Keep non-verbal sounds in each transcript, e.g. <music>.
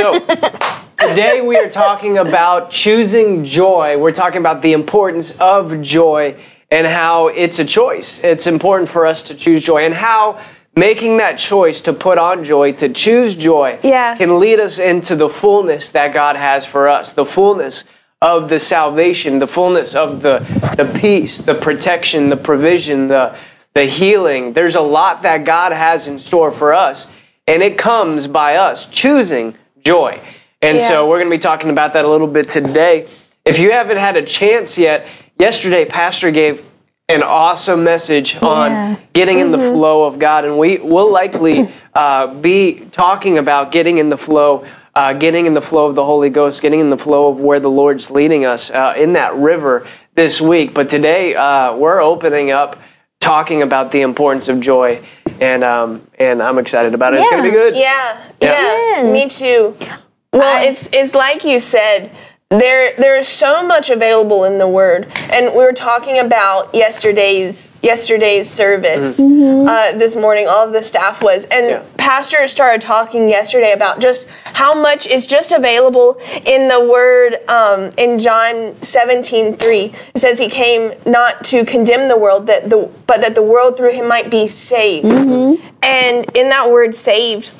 So, today we are talking about choosing joy. We're talking about the importance of joy and how it's a choice. It's important for us to choose joy and how making that choice to put on joy, to choose joy, Yeah. can lead us into the fullness that God has for us, the fullness of the salvation, the fullness of the, the peace, the protection, the provision, the, the healing. There's a lot that God has in store for us, and it comes by us choosing joy. And Yeah. so we're going to be talking about that a little bit today. If you haven't had a chance yet, yesterday Pastor gave an awesome message on Yeah. getting in the flow of God, and we will likely uh, be talking about getting in the flow, uh, getting in the flow of the Holy Ghost, getting in the flow of where the Lord's leading us uh, in that river this week. But today uh, we're opening up, talking about the importance of joy, and um, and I'm excited about it. It's going to be good. Yeah, Yeah. yeah, me too. Well, it's it's like you said. There there is so much available in the Word, and we were talking about yesterday's yesterday's service uh, this morning. All of the staff was, and Yeah. Pastor started talking yesterday about just how much is just available in the Word. Um, in John seventeen three, it says he came not to condemn the world, that the but that the world through him might be saved. And in that word "saved."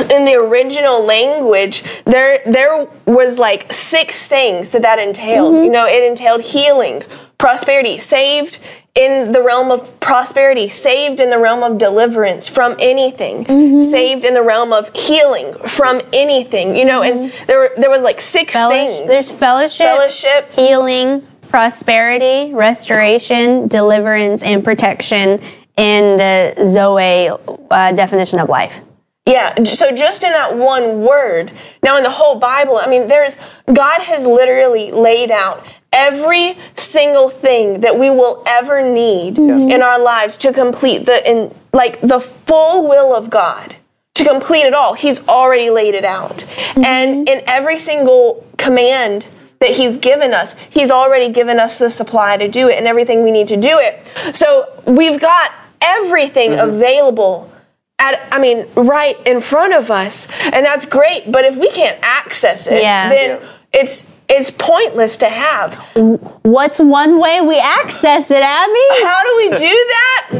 In the original language there there was like six things that that entailed. Mm-hmm. You know it entailed healing prosperity saved in the realm of prosperity saved in the realm of deliverance from anything mm-hmm. saved in the realm of healing from anything you know and mm-hmm. there were there was like six things. There's fellowship, fellowship. healing, prosperity, restoration, deliverance, and protection in the Zoe uh, definition of life. Yeah, so just in that one word. Now, in the whole Bible, I mean, there's, God has literally laid out every single thing that we will ever need in our lives to complete the, in, like, the full will of God. To complete it all, He's already laid it out. Mm-hmm. And in every single command that He's given us, He's already given us the supply to do it and everything we need to do it. So we've got everything mm-hmm. available at I mean right in front of us and that's great but if we can't access it Yeah. then Yeah. it's it's pointless to have What's one way we access it, Abby? how do we do that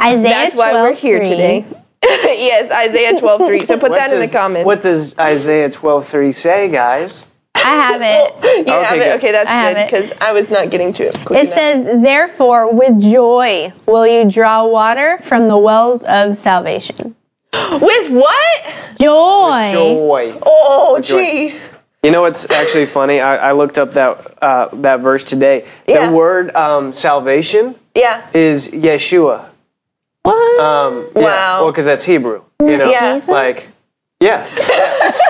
Isaiah that's why we're 12:3. here today <laughs> yes Isaiah 12 3 so put What that in the does- comments What does Isaiah 12:3 say, guys? I have it. <laughs> you have Okay, it good. okay that's good because I was not getting to it quick It enough. says, Therefore, with joy will you draw water from the wells of salvation. <gasps> with what Joy. Joy. oh joy. gee You know what's actually funny? I, I looked up that uh, that verse today. Yeah. The word um, salvation yeah is Yeshua. What? Um, yeah. Wow. Well, because that's Hebrew. You know, Yeah. Jesus? like yeah. I <laughs>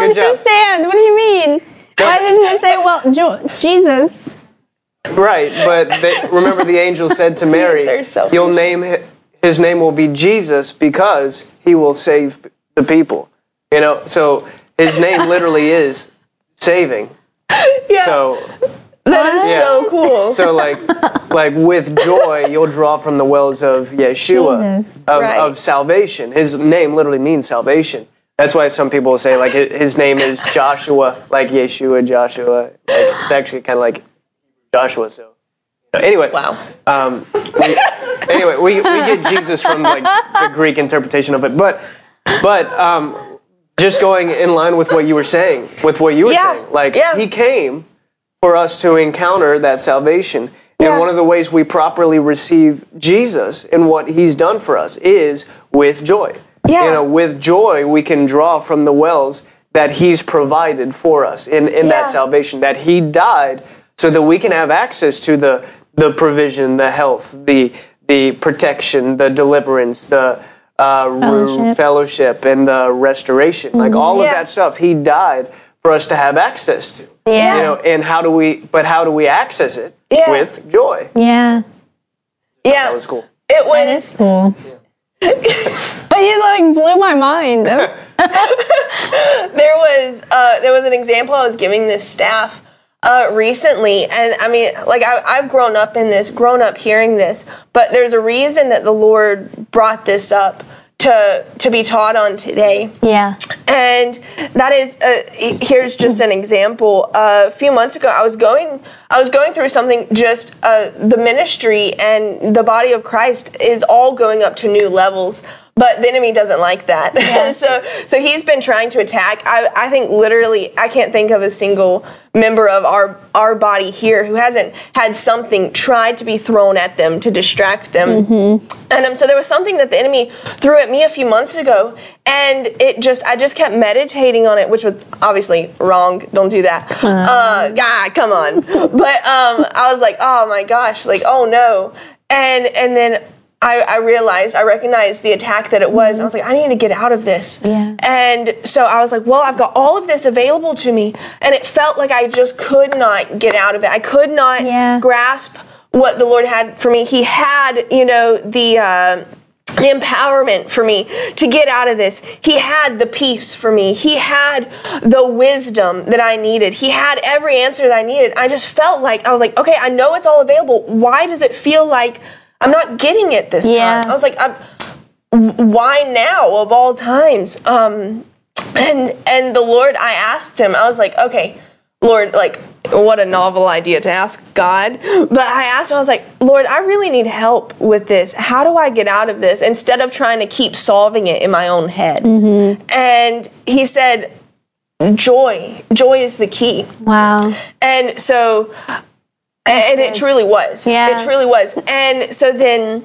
don't Good job. understand. What do you mean? Why doesn't it say, well, jo- Jesus? Right, but they, remember the angel said to <laughs> Mary, "You'll name hi- his name will be Jesus because he will save the people." You know, so his name literally is saving. <laughs> yeah So, that is Yeah. so cool so like, like with joy, you'll draw from the wells of Yeshua, Jesus. of, Right. of salvation. His name literally means salvation. That's why some people say like his name is Joshua, like Yeshua, Joshua. Like, it's actually kind of like Joshua. So anyway, wow um, we, anyway, we, we get Jesus from like the Greek interpretation of it, but but um, just going in line with what you were saying, with what you were Yeah, saying, like yeah. He came for us to encounter that salvation, Yeah. and one of the ways we properly receive Jesus and what He's done for us is with joy. Yeah. You know, with joy we can draw from the wells that He's provided for us in in Yeah. that salvation, that He died so that we can have access to the the provision, the health, the the protection, the deliverance, the uh, ru- Fellowship. fellowship, and the restoration. Like all of that stuff, He died for us to have access to. Yeah. You know, and how do we? But how do we access it? Yeah. With joy. Yeah. yeah That was cool. it was is cool. You like blew my mind. <laughs> there was uh, there was an example I was giving this staff uh, recently, and I mean, like I, I've grown up in this, grown up hearing this, but there's a reason that the Lord brought this up to to be taught on today. Yeah. And that is uh, here's just an example. Uh, a few months ago, I was going I was going through something. Just uh, the ministry and the body of Christ is all going up to new levels. But the enemy doesn't like that. Yeah. <laughs> so so he's been trying to attack. I, I think literally I can't think of a single member of our our body here who hasn't had something tried to be thrown at them to distract them. And um, so there was something that the enemy threw at me a few months ago, and it just I just kept meditating on it, which was obviously wrong. Don't do that. Uh, ah, come on. <laughs> But um, I was like, oh my gosh, like oh no, and and then. I, I realized, I recognized the attack that it was. I was like, I need to get out of this. Yeah. And so I was like, well, I've got all of this available to me. And it felt like I just could not get out of it. I could not Yeah. grasp what the Lord had for me. He had, you know, the, uh, the empowerment for me to get out of this. He had the peace for me. He had the wisdom that I needed. He had every answer that I needed. I just felt like, I was like, okay, I know it's all available. Why does it feel like I'm not getting it this Yeah. time? I was like, I'm, why now of all times? Um, and and the Lord, I asked him, I was like, okay, Lord, like, what a novel idea to ask God. But I asked him, I was like, Lord, I really need help with this. How do I get out of this instead of trying to keep solving it in my own head? And he said, joy. Joy is the key. Wow. And so, and it truly was. Yeah. It truly was. And so then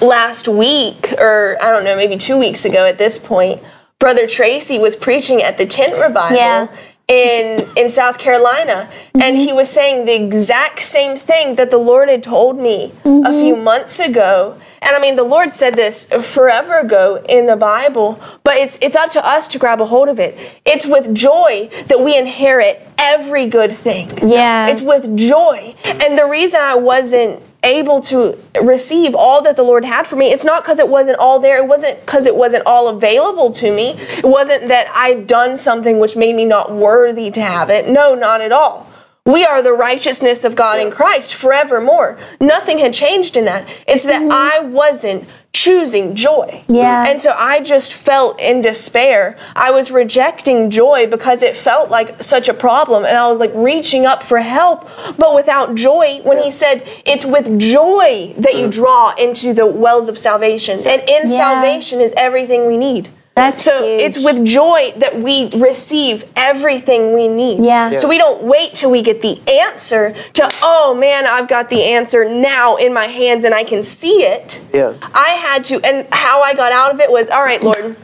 last week, or I don't know, maybe two weeks ago at this point, Brother Tracy was preaching at the tent revival. Yeah. In, in South Carolina, Mm-hmm. and he was saying the exact same thing that the Lord had told me Mm-hmm. a few months ago. And I mean, the Lord said this forever ago in the Bible, but it's it's up to us to grab a hold of it. It's with joy that we inherit every good thing. Yeah. It's with joy. And the reason I wasn't able to receive all that the Lord had for me, it's not because it wasn't all there. It wasn't because it wasn't all available to me. It wasn't that I'd done something which made me not worthy to have it. No, not at all. We are the righteousness of God in Christ forevermore. Nothing had changed in that. It's that mm-hmm. I wasn't choosing joy. Yeah. And so I just felt in despair. I was rejecting joy because it felt like such a problem. And I was like reaching up for help, but without joy. When he said, it's with joy that you mm. draw into the wells of salvation. And in Yeah. salvation is everything we need. That's so huge. it's with joy that we receive everything we need. Yeah. Yeah. So we don't wait till we get the answer to, oh man, I've got the answer now in my hands and I can see it. Yeah. I had to, and how I got out of it was, all right, Lord,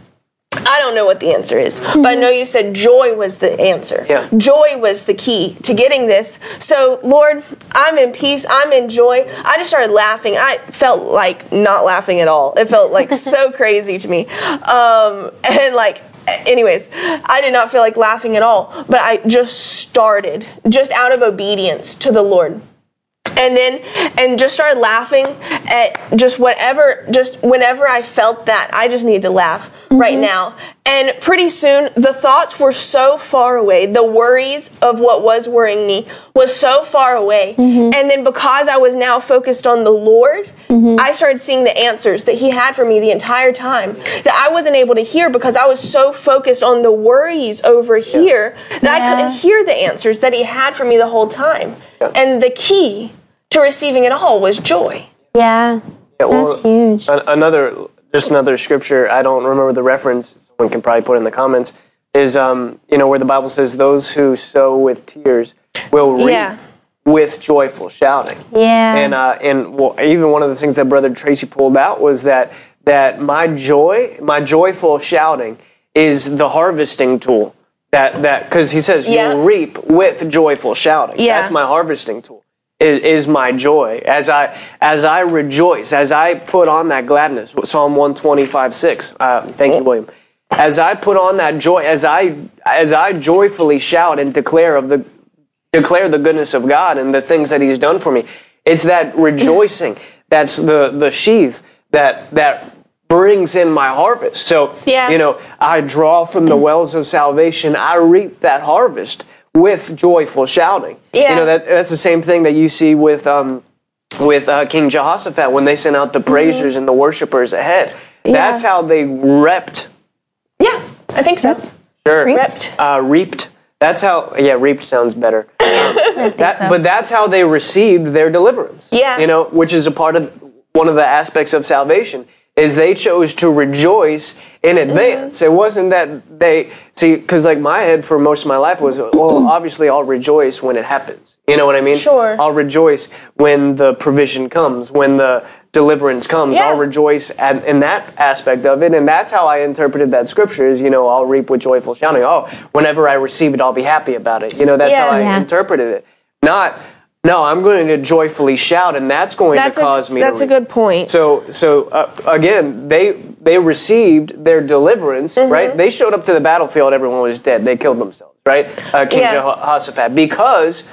I don't know what the answer is, but I know you said joy was the answer. Yeah. Joy was the key to getting this. So, Lord, I'm in peace. I'm in joy. I just started laughing. I felt like not laughing at all. It felt like so <laughs> crazy to me. Um, and like, anyways, I did not feel like laughing at all, but I just started just out of obedience to the Lord and then and just started laughing at just whatever just whenever i felt that i just needed to laugh right mm-hmm. now and pretty soon the thoughts were so far away the worries of what was worrying me was so far away mm-hmm. and then because i was now focused on the lord mm-hmm. i started seeing the answers that he had for me the entire time that i wasn't able to hear because i was so focused on the worries over here that i couldn't hear the answers that he had for me the whole time and the key to receiving it all was joy. Yeah. Yeah, well, That's huge. An- another, just another scripture. I don't remember the reference. Someone can probably put in the comments. Is um, you know where the Bible says, "Those who sow with tears will reap Yeah. with joyful shouting." Yeah. And uh, and well, even one of the things that Brother Tracy pulled out was that that my joy, my joyful shouting, is the harvesting tool. That that because he says Yeah. you'll reap with joyful shouting. Yeah. That's my harvesting tool. Is, is my joy as I as I rejoice as I put on that gladness. Psalm one twenty five six. Uh, thank you, William. As I put on that joy, as I as I joyfully shout and declare of the declare the goodness of God and the things that He's done for me. It's that rejoicing that's the the sheath that that brings in my harvest. So Yeah. you know, I draw from the wells of salvation. I reap that harvest with joyful shouting. Yeah. You know that that's the same thing that you see with um with uh, King Jehoshaphat when they sent out the praisers and the worshipers ahead. That's how they repped. Yeah, I think so. Sure. Reaped. Uh, reaped. That's how. Yeah, reaped sounds better. <laughs> That, so. But that's how they received their deliverance. Yeah. You know, which is a part of one of the aspects of salvation is they chose to rejoice in Mm-hmm. advance. It wasn't that they see because like my head for most of my life was well, obviously I'll rejoice when it happens. You know what I mean? Sure. I'll rejoice when the provision comes, when the deliverance comes. Yeah. I'll rejoice at, in that aspect of it, and that's how I interpreted that scripture. Is you know I'll reap with joyful shouting. Oh, whenever I receive it, I'll be happy about it. You know that's Yeah. how I Yeah. interpreted it. Not no, I'm going to joyfully shout, and that's going That's to cause a, me. that's to a reap. good point. So, so uh, again, they they received their deliverance, Mm-hmm. right? They showed up to the battlefield. Everyone was dead. They killed themselves, right? Uh, King Yeah. Jehoshaphat, because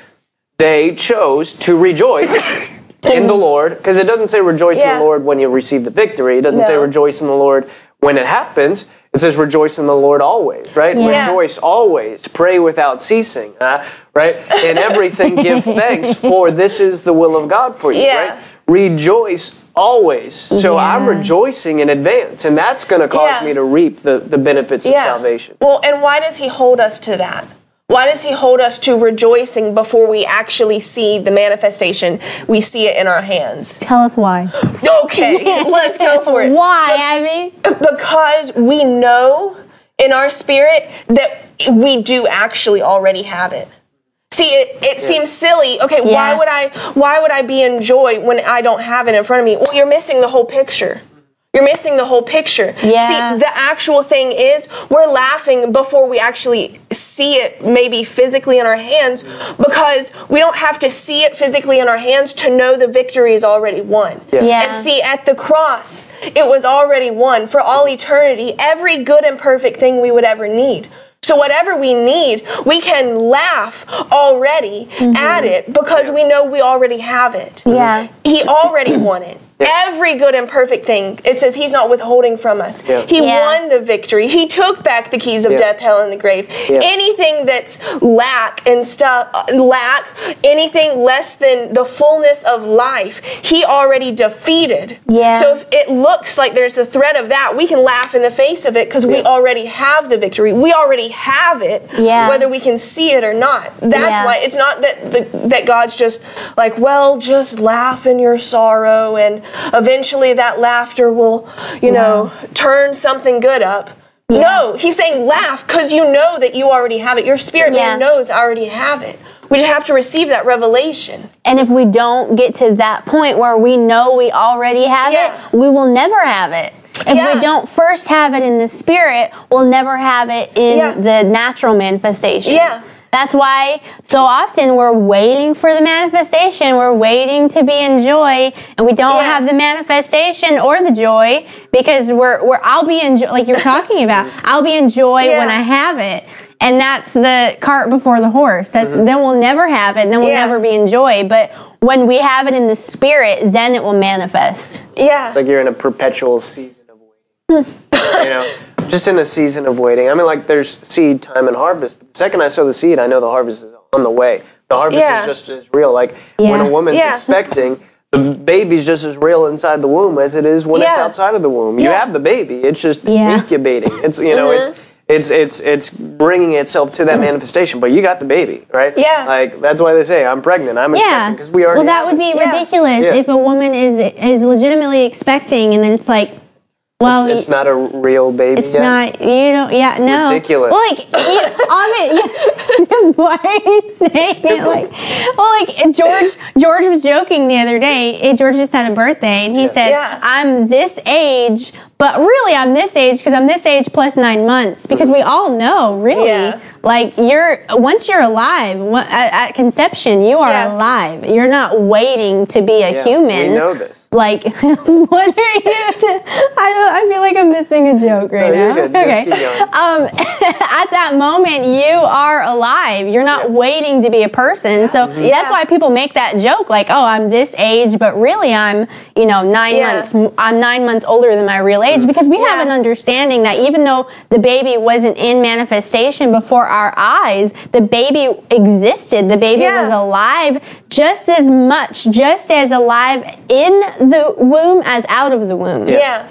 they chose to rejoice <laughs> in the Lord. Because it doesn't say rejoice in the Lord when you receive the victory. It doesn't say rejoice in the Lord when it happens. It says rejoice in the Lord always, right? Yeah. Rejoice always. Pray without ceasing, uh, right? In everything, give <laughs> thanks, for this is the will of God for you, Yeah. right? Rejoice always. So I'm rejoicing in advance, and that's going to cause Yeah. me to reap the, the benefits of salvation. Well, and why does he hold us to that? Why does he hold us to rejoicing before we actually see the manifestation? We see it in our hands. Tell us why. Okay, <laughs> <laughs> let's go for it. Why, Abby? Because we know in our spirit that we do actually already have it. See, it, it seems silly. Okay, why would I why would I be in joy when I don't have it in front of me? Well, you're missing the whole picture. You're missing the whole picture. Yeah. See, the actual thing is we're laughing before we actually see it maybe physically in our hands because we don't have to see it physically in our hands to know the victory is already won. Yeah. Yeah. And see, at the cross, it was already won for all eternity, every good and perfect thing we would ever need. So, whatever we need, we can laugh already mm-hmm. at it because we know we already have it. Yeah. He already won it. Every good and perfect thing, it says he's not withholding from us. Yeah. He Yeah. won the victory. He took back the keys of Yeah. death, hell, and the grave. Yeah. Anything that's lack and stuff, lack, anything less than the fullness of life, he already defeated. Yeah. So if it looks like there's a threat of that, we can laugh in the face of it because we already have the victory. We already have it, Yeah. whether we can see it or not. That's Yeah. why it's not that the, that God's just like, well, just laugh in your sorrow, and eventually that laughter will, you know, turn something good up. No, he's saying laugh because you know that you already have it. Your spirit Yeah. man knows I already have it. We just have to receive that revelation. And if we don't get to that point where we know we already have Yeah. it, we will never have it. If Yeah. we don't first have it in the spirit, we'll never have it in Yeah. the natural manifestation. Yeah. That's why so often we're waiting for the manifestation. We're waiting to be in joy, and we don't Yeah. have the manifestation or the joy because we're, we're I'll be in jo- like you're talking <laughs> about. I'll be in joy Yeah. when I have it, and that's the cart before the horse. That's mm-hmm. then we'll never have it. Then we'll Yeah. never be in joy. But when we have it in the spirit, then it will manifest. Yeah. It's like you're in a perpetual season of waiting. <laughs> you know, just in a season of waiting. I mean, like there's seed time and harvest, but the second I sow the seed, I know the harvest is on the way. The harvest Yeah. is just as real. Like when a woman's Yeah. expecting, the baby's just as real inside the womb as it is when it's outside of the womb. You Yeah. have the baby. It's just Yeah. incubating. It's you know it's. Mm-hmm. It's it's it's bringing itself to that manifestation, but you got the baby, right? Yeah. Like that's why they say I'm pregnant. I'm Yeah, expecting because we are. well, that would be Yeah. ridiculous Yeah. if a woman is is legitimately expecting, and then it's like, well, It's not a real baby. It's yet. not, you know, yeah, no. Ridiculous. Well, like, you, I mean, yeah, <laughs> why are you saying it like, well, like, George, George was joking the other day. George just had a birthday, and he said, Yeah. I'm this age, but really I'm this age because I'm this age plus nine months because we all know, really, Yeah. like, you're, once you're alive, at, at conception, you are Yeah. alive. You're not waiting to be a Yeah, human. We know this. Like, <laughs> what are you? <laughs> I don't. I feel like I'm missing a joke right No, you're now. good. Just Okay. keep going. Um, <laughs> at that moment, you are alive. You're not Yeah. Mm-hmm. waiting to be a person. So that's Yeah. why people make that joke, like, "Oh, I'm this age, but really, I'm, you know, nine Yeah. months. I'm nine months older than my real age." Because we have an understanding that even though the baby wasn't in manifestation before our eyes, the baby existed. The baby Yeah. was alive just as much, just as alive in the womb as out of the womb. Yeah.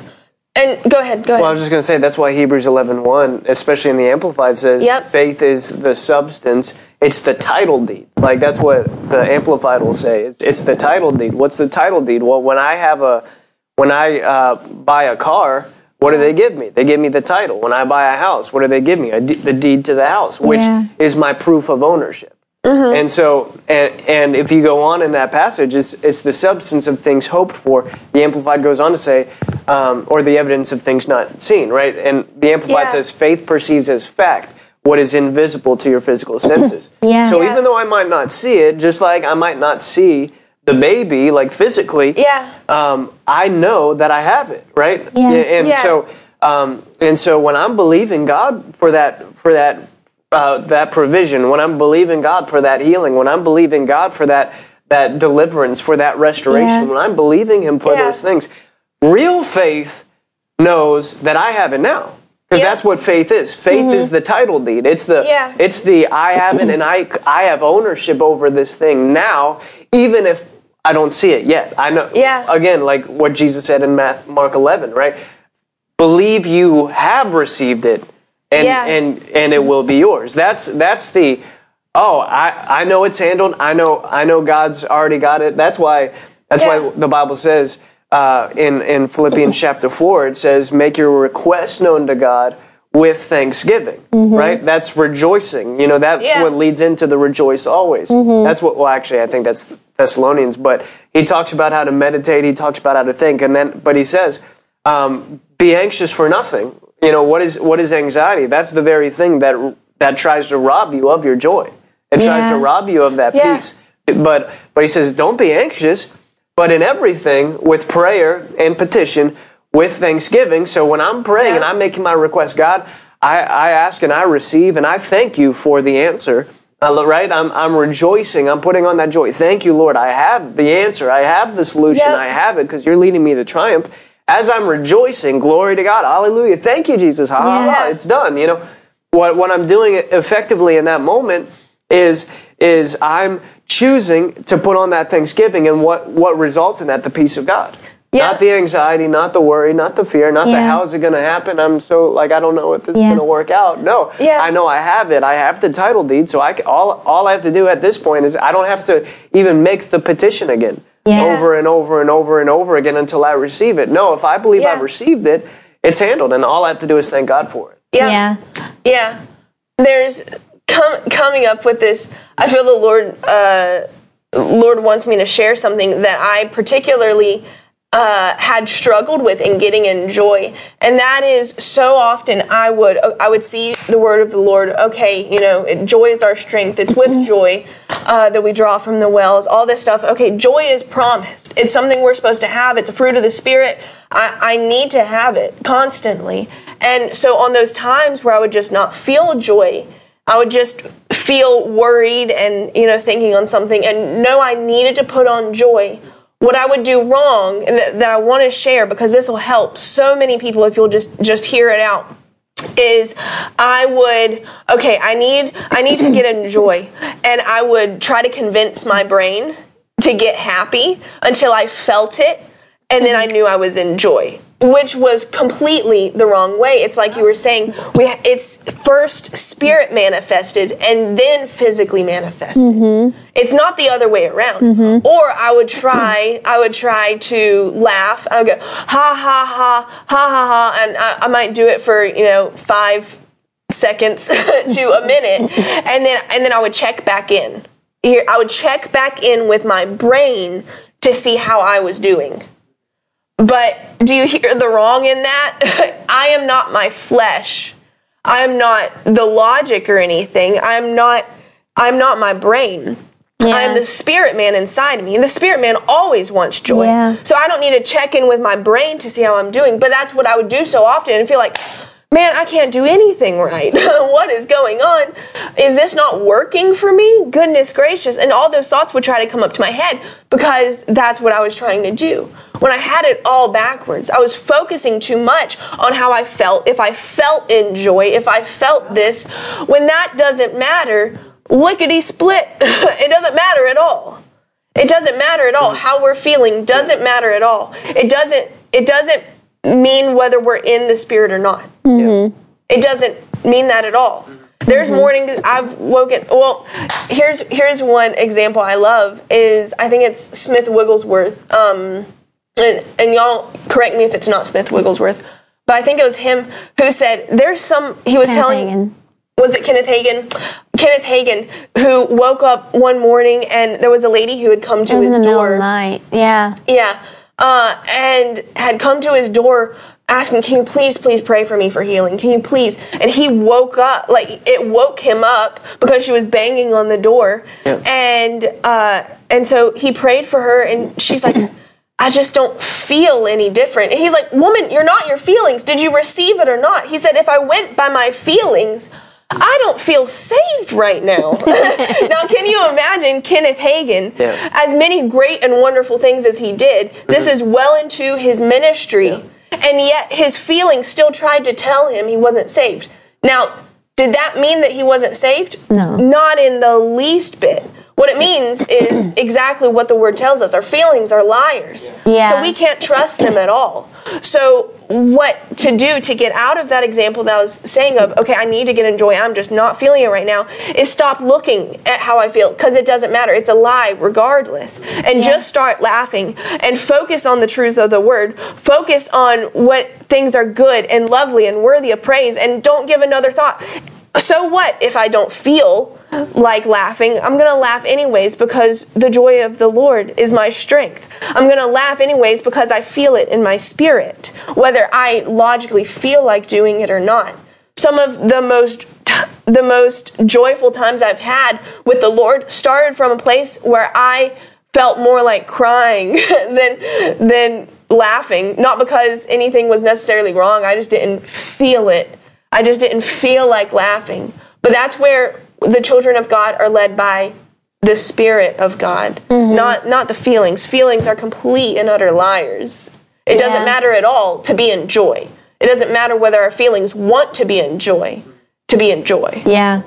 And go ahead, go ahead. Well, I was just going to say that's why Hebrews 11:1, especially in the Amplified, says Yep. faith is the substance. It's the title deed. Like that's what the Amplified will say. It's, it's the title deed. What's the title deed? Well, when I have a, when I uh, buy a car, what do they give me? They give me the title. When I buy a house, what do they give me? De- the deed to the house, which Yeah. is my proof of ownership. And so, and, and if you go on in that passage, it's, it's the substance of things hoped for. The Amplified goes on to say, um, or the evidence of things not seen, right? And the Amplified Yeah. says, faith perceives as fact what is invisible to your physical senses. <clears throat> Yeah. So Yeah. even though I might not see it, just like I might not see the baby, like physically, Yeah. um, I know that I have it, right? Yeah. And Yeah. so, um, and so when I'm believing God for that, for that, uh, that provision, when I'm believing God for that healing, when I'm believing God for that, that deliverance, for that restoration, Yeah. when I'm believing Him for those things, real faith knows that I have it now. Because Yeah. that's what faith is. Faith is the title deed. It's the Yeah. it's the I have it and I I have ownership over this thing now, even if I don't see it yet. I know. Yeah. Again, like what Jesus said in Math, Mark 11, right? Believe you have received it, and Yeah. and and it will be yours. That's that's the. Oh, I I know it's handled. I know I know God's already got it. That's why that's Yeah. why the Bible says uh, in in Philippians chapter four it says make your request known to God with thanksgiving. Right? That's rejoicing. You know that's Yeah. what leads into the rejoice always. That's what. Well, actually, I think that's Thessalonians. But he talks about how to meditate. He talks about how to think, and then but he says, um, "Be anxious for nothing." You know what is what is anxiety? That's the very thing that that tries to rob you of your joy. It tries to rob you of that Yeah. peace. But but he says, "Don't be anxious, but in everything with prayer and petition." With thanksgiving, so when I'm praying and I'm making my request, God, I, I ask and I receive and I thank you for the answer. Uh, right? I'm, I'm rejoicing. I'm putting on that joy. Thank you, Lord. I have the answer. I have the solution. Yep. I have it because you're leading me to triumph. As I'm rejoicing, glory to God. Hallelujah. Thank you, Jesus. Ha ha ha. It's done. You know, what, what I'm doing effectively in that moment is, is I'm choosing to put on that thanksgiving and what, what results in that? The peace of God. Yeah. Not the anxiety, not the worry, not the fear, not the how is it going to happen. I'm so like I don't know if this is going to work out. No, Yeah. I know I have it. I have the title deed, so I can, all all I have to do at this point is I don't have to even make the petition again Yeah. over and over and over and over again until I receive it. No, if I believe Yeah. I've received it, it's handled, and all I have to do is thank God for it. Yeah. Yeah. Yeah. There's com- coming up with this. I feel the Lord uh, Lord wants me to share something that I particularly uh, had struggled with in getting in joy, and that is so often I would I would see the word of the Lord. Okay, you know, joy is our strength. It's with joy uh, that we draw from the wells. All this stuff. Okay, joy is promised. It's something we're supposed to have. It's a fruit of the spirit. I, I need to have it constantly. And so on those times where I would just not feel joy, I would just feel worried and you know thinking on something and know I needed to put on joy. What I would do wrong and that, that I want to share because this will help so many people if you'll just just hear it out is I would okay I need I need to get in joy. And I would try to convince my brain to get happy until I felt it and then I knew I was in joy which was completely the wrong way. It's like you were saying we it's first spirit manifested and then physically manifested. Mm-hmm. It's not the other way around. Mm-hmm. Or I would try I would try to laugh. I would go ha ha ha ha ha ha and I, I might do it for you know five seconds <laughs> to a minute. And then and then I would check back in. Here I would check back in with my brain to see how I was doing but do you hear the wrong in that <laughs> I am not my flesh I am not the logic or anything I'm not I'm not my brain I am the spirit man inside of me. And the spirit man always wants joy. Yeah. So I don't need to check in with my brain to see how I'm doing. But that's what I would do so often and feel like, man, I can't do anything right. <laughs> what is going on? Is this not working for me? Goodness gracious. And all those thoughts would try to come up to my head because that's what I was trying to do. When I had it all backwards, I was focusing too much on how I felt. If I felt in joy, if I felt this, when that doesn't matter, lickety split. <laughs> it doesn't matter at all. It doesn't matter at all. How we're feeling doesn't matter at all. It doesn't it doesn't mean whether we're in the spirit or not. Yeah. It doesn't mean that at all. There's mornings I've woken. Well, here's here's one example I love is I think it's Smith Wigglesworth. Um, and, and y'all correct me if it's not Smith Wigglesworth, but I think it was him who said there's some. He was Kenneth telling Hagin. was it Kenneth Hagin? Kenneth Hagin, who woke up one morning and there was a lady who had come to his the middle of door. night. Yeah. Yeah. Uh, and had come to his door asking, Can you please, please pray for me for healing? Can you please? And he woke up, like it woke him up because she was banging on the door. Yeah. And uh, and so he prayed for her, and she's like, I just don't feel any different. And he's like, Woman, you're not your feelings. Did you receive it or not? He said, If I went by my feelings, I don't feel saved right now. <laughs> now, can you imagine Kenneth Hagin, Yeah. as many great and wonderful things as he did, this mm-hmm. is well into his ministry, and yet his feelings still tried to tell him he wasn't saved. Now, did that mean that he wasn't saved? No. Not in the least bit. What it means is exactly what the word tells us. Our feelings are liars. Yeah. So we can't trust them at all. So what to do to get out of that example that I was saying of, okay, I need to get in joy, I'm just not feeling it right now, is stop looking at how I feel because it doesn't matter. It's a lie regardless. And Yeah. just start laughing and focus on the truth of the word. Focus on what things are good and lovely and worthy of praise and don't give another thought. So what if I don't feel like laughing? I'm going to laugh anyways because the joy of the Lord is my strength. I'm going to laugh anyways because I feel it in my spirit, whether I logically feel like doing it or not. Some of the most the most joyful times I've had with the Lord started from a place where I felt more like crying <laughs> than than laughing, not because anything was necessarily wrong. I just didn't feel it. I just didn't feel like laughing. But that's where the children of God are led by the spirit of God, not not the feelings. Feelings are complete and utter liars. It doesn't matter at all to be in joy. It doesn't matter whether our feelings want to be in joy, to be in joy. Yeah.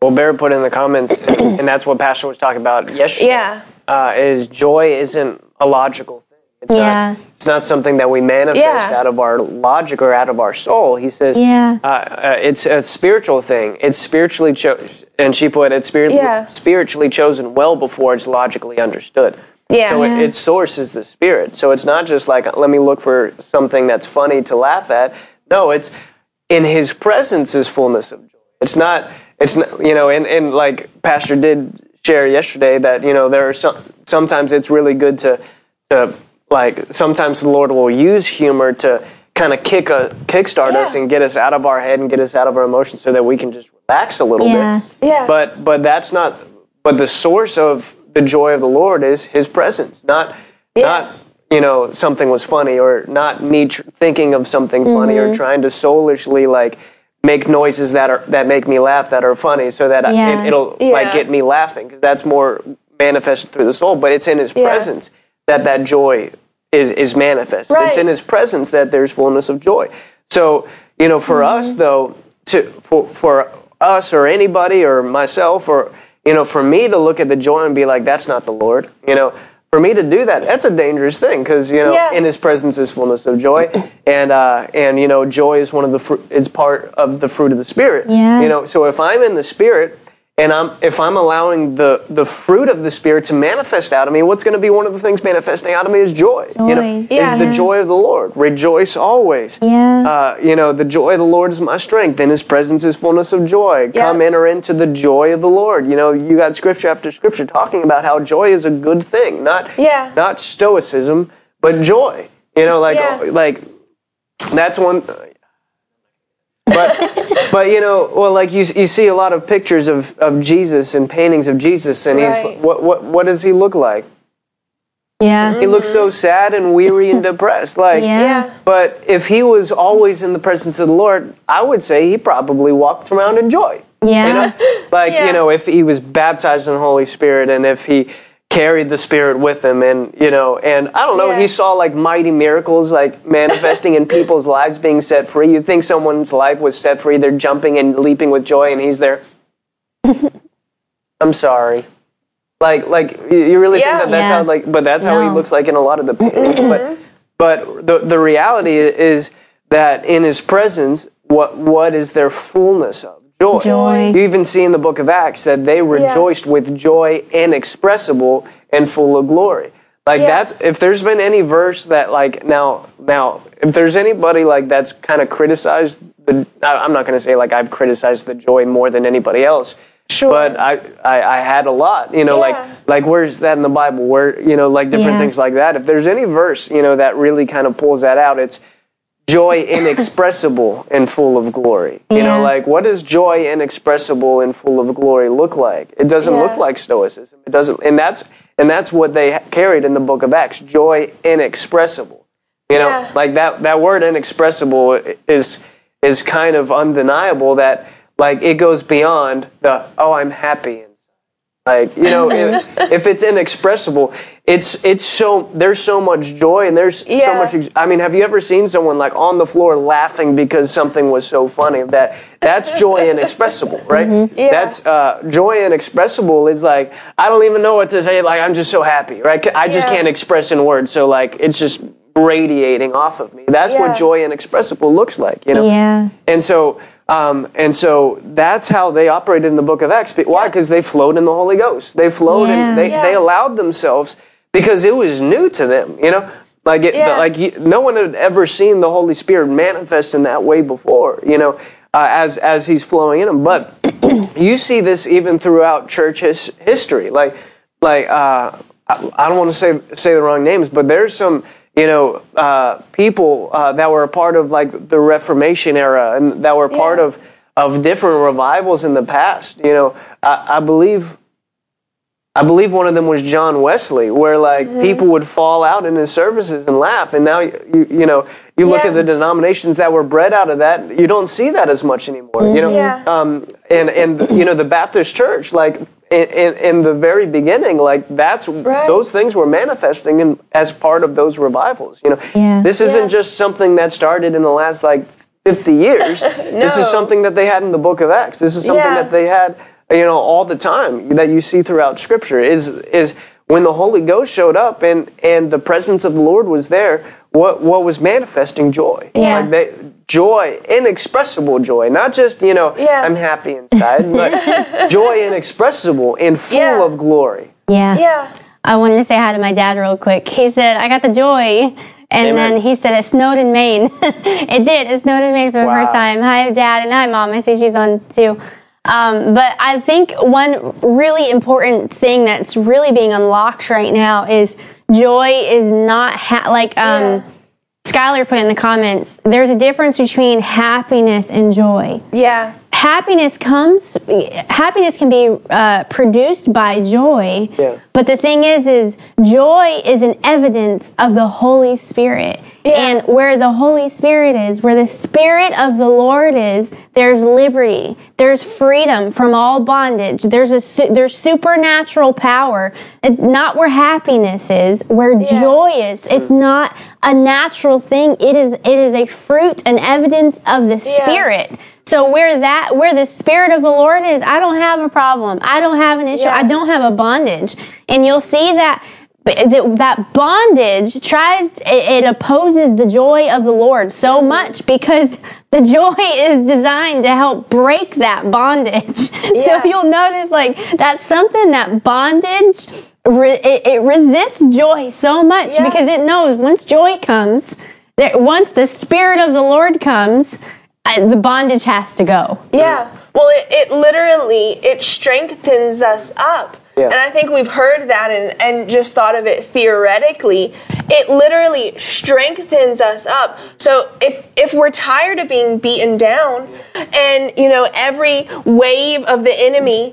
Well, Bear put in the comments, <clears throat> and that's what Pastor was talking about yesterday. Yeah. Uh, is joy isn't a logical thing. It's Yeah. Not, it's not something that we manifest Yeah. out of our logic or out of our soul. He says, Yeah. uh, uh, it's a spiritual thing. It's spiritually chosen, and she put it's spirit- Yeah. spiritually chosen well before it's logically understood. Yeah. So Yeah. it, its source is the spirit. So it's not just like let me look for something that's funny to laugh at. No, it's in His presence is fullness of joy. It's not. It's not. You know, and and like Pastor did share yesterday that you know there are some. Sometimes it's really good to to like. Sometimes the Lord will use humor to kind of kick a kickstart us and get us out of our head and get us out of our emotions so that we can just relax a little Yeah. bit. Yeah. But but that's not. But the source of the joy of the Lord is His presence, not not you know something was funny or not me tr- thinking of something funny Mm-hmm. or trying to soulishly like make noises that are that make me laugh that are funny so that I- it, it'll Yeah. like get me laughing because that's more manifested through the soul. But it's in His Yeah. presence that that joy is is manifest. It's in His presence that there's fullness of joy. So you know, for us Mm-hmm. though, to for for us or anybody or myself or you know, for me to look at the joy and be like, that's not the Lord. You know, for me to do that, that's a dangerous thing because you know, Yeah. in His presence is fullness of joy, <coughs> and uh, and you know, joy is one of the fruit, is part of the fruit of the Spirit. Yeah. You know, so if I'm in the Spirit. And I'm, if I'm allowing the, the fruit of the Spirit to manifest out of me, what's going to be one of the things manifesting out of me is joy. You know, Yeah. is the joy of the Lord. Rejoice always. Yeah. Uh, you know, the joy of the Lord is my strength. In His presence is fullness of joy. Yeah. Come enter into the joy of the Lord. You know, you got scripture after scripture talking about how joy is a good thing, not Yeah. not stoicism, but joy. You know, like Yeah. like that's one. But but you know, well, like you you see a lot of pictures of, of Jesus and paintings of Jesus, and Right. he's what what what does he look like? Yeah. He looks so sad and weary and depressed. Like Yeah. Yeah. but if he was always in the presence of the Lord, I would say he probably walked around in joy. Yeah. You know? <laughs> Like, Yeah. you know, if he was baptized in the Holy Spirit and if he carried the Spirit with him and, you know, and I don't know, Yeah. he saw like mighty miracles like manifesting in people's <laughs> lives being set free. You think someone's life was set free, they're jumping and leaping with joy and he's there. <laughs> I'm sorry. Like, like you- really Yeah. think that that's Yeah. how like, but that's how he looks like in a lot of the <clears throat> paintings. But, mm-hmm. but the the reality is that in His presence, what what is their fullness of joy? Joy. You even see in the book of Acts that they rejoiced with joy inexpressible and full of glory. Like Yeah. that's if there's been any verse that like now now if there's anybody like that's kind of criticized the I- I'm not going to say like I've criticized the joy more than anybody else. Sure. But I, I I had a lot, you know, Yeah. like like where's that in the Bible? Where you know like different Yeah. things like that. If there's any verse you know that really kind of pulls that out, it's joy inexpressible and full of glory. You know, like what does joy inexpressible and full of glory look like? It doesn't Yeah. look like stoicism. It doesn't, and that's and that's what they carried in the Book of Acts: joy inexpressible. You know, Yeah. like that that word inexpressible is is kind of undeniable. That like it goes beyond the oh I'm happy like you know, if, <laughs> if it's inexpressible, it's it's so there's so much joy and there's so much. I mean, have you ever seen someone like on the floor laughing because something was so funny? That that's joy inexpressible, right? Yeah. That's uh, joy inexpressible is like I don't even know what to say. Like I'm just so happy, right? I just Yeah. can't express in words. So like it's just radiating off of me. That's Yeah. what joy inexpressible looks like, you know. Yeah. And so, um, and so that's how they operated in the Book of Acts. Why? Because they flowed in the Holy Ghost. They flowed Yeah. and they, Yeah. they allowed themselves because it was new to them. You know, like it, Yeah. like you, no one had ever seen the Holy Spirit manifest in that way before. You know, uh, as as He's flowing in them. But <clears throat> you see this even throughout church his, history. Like, like uh, I, I don't want to say say the wrong names, but there's some you know uh, people uh, that were a part of like the Reformation era and that were part Yeah. of of different revivals in the past. You know, I, I believe. I believe one of them was John Wesley, where like Mm-hmm. people would fall out in his services and laugh. And now you you, you know you look Yeah. at the denominations that were bred out of that, you don't see that as much anymore. You know, Yeah. um, and and you know the Baptist Church, like in, in, in the very beginning, like that's Right. those things were manifesting in, as part of those revivals. You know, Yeah. this isn't Yeah. just something that started in the last like fifty years. <laughs> This is something that they had in the Book of Acts. This is something Yeah. that they had, you know, all the time that you see throughout Scripture. Is is when the Holy Ghost showed up and and the presence of the Lord was there. What what was manifesting joy? Yeah. Like they, joy, inexpressible joy, not just you know Yeah. I'm happy inside, but <laughs> joy inexpressible and full Yeah. of glory. Yeah. Yeah. I wanted to say hi to my dad real quick. He said, I got the joy. And Amen. then he said, it snowed in Maine. <laughs> it did. It snowed in Maine for the Wow. first time. Hi, dad. And hi, mom. I see she's on too. Um, but I think one really important thing that's really being unlocked right now is joy is not ha- like um, Yeah. Skylar put in the comments. There's a difference between happiness and joy Yeah. Happiness comes happiness can be uh, produced by joy. Yeah. but the thing is is joy is an evidence of the holy spirit. Yeah. and where the holy spirit is where the spirit of the lord is there's liberty. There's freedom from all bondage. There's a su- there's supernatural power. And not where happiness is where Yeah. joy is. It's not a natural thing. It is it is a fruit an evidence of the spirit so where that where the spirit of the Lord is, I don't have a problem. I don't have an issue. Yeah. I don't have a bondage. And you'll see that that bondage tries it, it opposes the joy of the Lord so much because the <laughs> joy is designed to help break that bondage. <laughs> Yeah. So you'll notice like that's something that bondage it, it resists joy so much Yeah. because it knows once joy comes, that once the spirit of the Lord comes, uh, the bondage has to go. Yeah. Well, it, it literally it strengthens us up. Yeah. And I think we've heard that and, and just thought of it theoretically. It literally strengthens us up. So if if we're tired of being beaten down and you know every wave of the enemy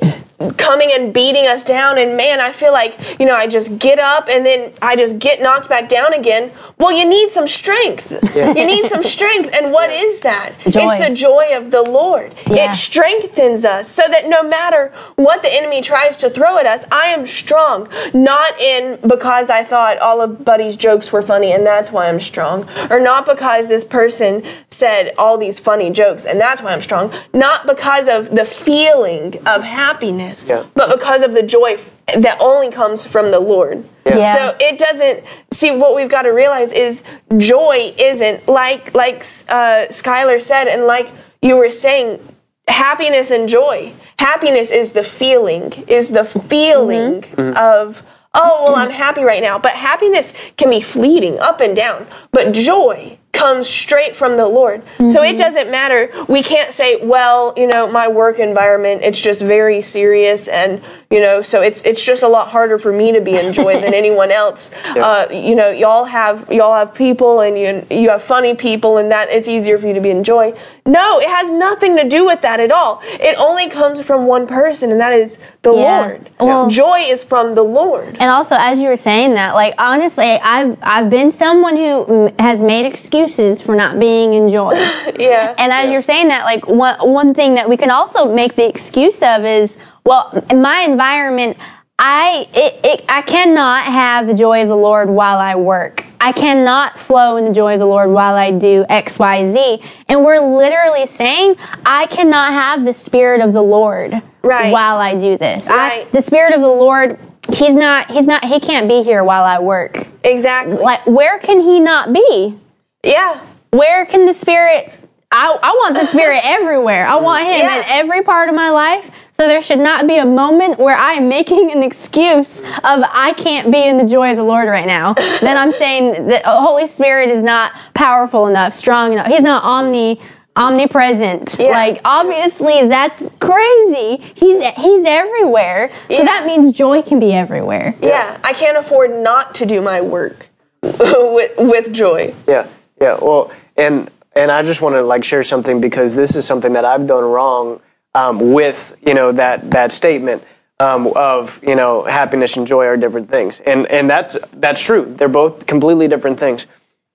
coming and beating us down and man I feel like you know I just get up and then I just get knocked back down again. Well, you need some strength. You need some strength. And what is that? Joy. It's the joy of the Lord. Yeah. It strengthens us so that no matter what the enemy tries to throw at us, I am strong. Not in because I thought all of Buddy's jokes were funny and that's why I'm strong. Or not because this person said all these funny jokes and that's why I'm strong. Not because of the feeling of happiness. Happiness, Yeah. but because of the joy that only comes from the Lord. Yeah. So it doesn't see what we've got to realize is joy isn't like like uh, Skylar said, and like you were saying, happiness and joy. Happiness is the feeling, is the feeling of oh well, I'm happy right now. But happiness can be fleeting, up and down. But joy comes straight from the Lord. So it doesn't matter. We can't say, well, you know, my work environment, it's just very serious and, you know, so it's it's just a lot harder for me to be in joy than <laughs> anyone else. Uh, you know, y'all have y'all have people and you you have funny people and that it's easier for you to be in joy. No, it has nothing to do with that at all. It only comes from one person and that is the Yeah. Lord. Well- joy is from the Lord. And also, as you were saying that, like honestly, I've I've been someone who has made excuses for not being in joy. <laughs> Yeah. And as you're saying that, like one one thing that we can also make the excuse of is, well, in my environment, I it, it I cannot have the joy of the Lord while I work. I cannot flow in the joy of the Lord while I do X, Y, Z. And we're literally saying, I cannot have the spirit of the Lord Right. while I do this. I, Right. the spirit of the Lord, he's not he's not he can't be here while I work. exactly. Like where can he not be? Yeah. where can the spirit I, I want the spirit <laughs> everywhere i want him Yeah. in every part of my life so there should not be a moment where i am making an excuse of i can't be in the joy of the lord right now <laughs> then i'm saying that the holy spirit is not powerful enough strong enough he's not omni omnipresent Yeah. like obviously that's crazy he's he's everywhere so Yeah. that means joy can be everywhere Yeah, I can't afford not to do my work <laughs> with with joy. Yeah, yeah. Well, and and I just want to like share something because this is something that I've done wrong um, with you know that that statement um, of you know happiness and joy are different things, and and that's that's true. They're both completely different things.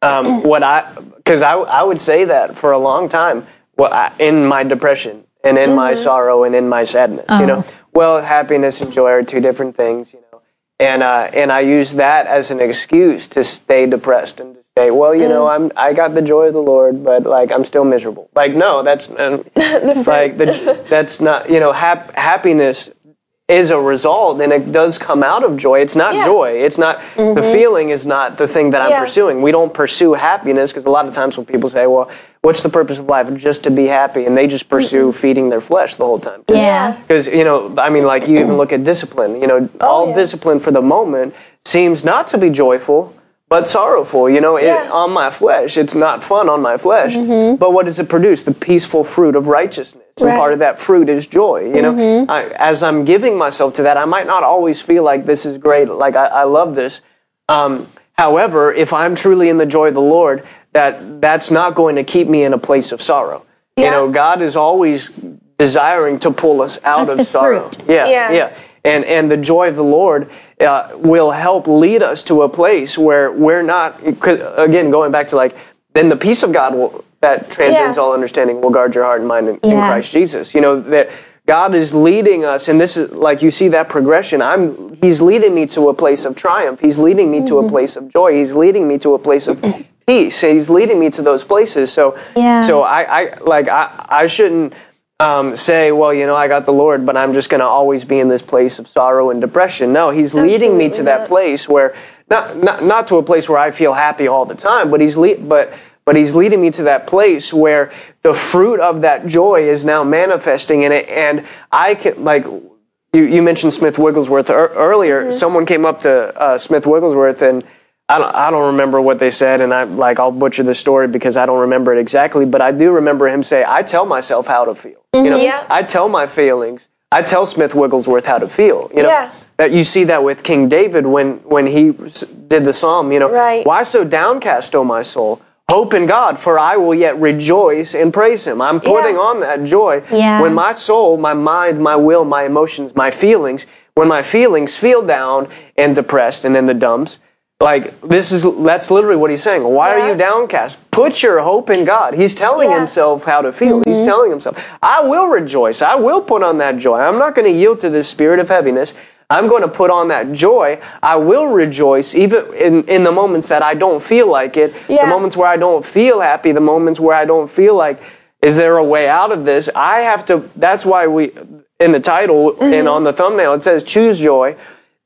Um, <clears throat> what I because I I would say that for a long time. Well, I, in my depression and in my sorrow and in my sadness, you know. Well, happiness and joy are two different things, you know and uh, and I use that as an excuse to stay depressed and to say, well, you know, I'm I got the joy of the Lord, but like I'm still miserable. Like no, that's um, <laughs> like the, that's not you know hap- happiness is a result and it does come out of joy. It's not Yeah. joy. It's not the mm-hmm. feeling is not the thing that I'm pursuing. We don't pursue happiness because a lot of times when people say, well, what's the purpose of life? Just to be happy, and they just pursue feeding their flesh the whole time. 'Cause yeah because you know i mean like you even look at discipline you know oh, all Oh, yeah. discipline for the moment seems not to be joyful but sorrowful you know Yeah. Mm-hmm. it, on my flesh. It's not fun on my flesh. But what does it produce? The peaceful fruit of righteousness. And part of that fruit is joy you know? Mm-hmm. I, as i'm giving myself to that i might not always feel like this is great like i, I love this. Um, however if i'm truly in the joy of the lord that that's not going to keep me in a place of sorrow. You know god is always desiring to pull us out That's of sorrow. yeah Yeah. yeah. And and the joy of the lord uh, will help lead us to a place where we're not, again going back to like then the peace of god will that transcends Yeah. all understanding will guard your heart and mind in, in christ jesus. You know that god is leading us and this is like you see that progression. I'm he's leading me to a place of triumph. He's leading me to a place of joy. He's leading me to a place of peace. He's leading me to those places. So Yeah. so i i like i i shouldn't um, say, well, you know, I got the Lord, but I'm just going to always be in this place of sorrow and depression. No, He's leading me to Absolutely that not. place where not, not not to a place where I feel happy all the time, but He's le- but but He's leading me to that place where the fruit of that joy is now manifesting in it, and I can like. You, you mentioned Smith Wigglesworth ear- earlier. Mm-hmm. Someone came up to uh, Smith Wigglesworth and I don't, I don't remember what they said, and I like I'll butcher the story because I don't remember it exactly. But I do remember him say, "I tell myself how to feel." You know, mm-hmm. Yeah. I tell my feelings. I tell Smith Wigglesworth how to feel. You know, Yeah. that you see that with King David when when he did the psalm. You know, Right. why so downcast, O my soul? Hope in God, for I will yet rejoice and praise Him. I'm putting Yeah. on that joy Yeah. when my soul, my mind, my will, my emotions, my feelings, when my feelings feel down and depressed and in the dumps. Like this is that's literally what he's saying. Why Yeah. are you downcast? Put your hope in God. He's telling Yeah. himself how to feel. Mm-hmm. He's telling himself, I will rejoice. I will put on that joy. I'm not going to yield to this spirit of heaviness. I'm going to put on that joy. I will rejoice even in, in the moments that I don't feel like it. Yeah. The moments where I don't feel happy, the moments where I don't feel like is there a way out of this? I have to. That's why we in the title and on the thumbnail it says choose joy.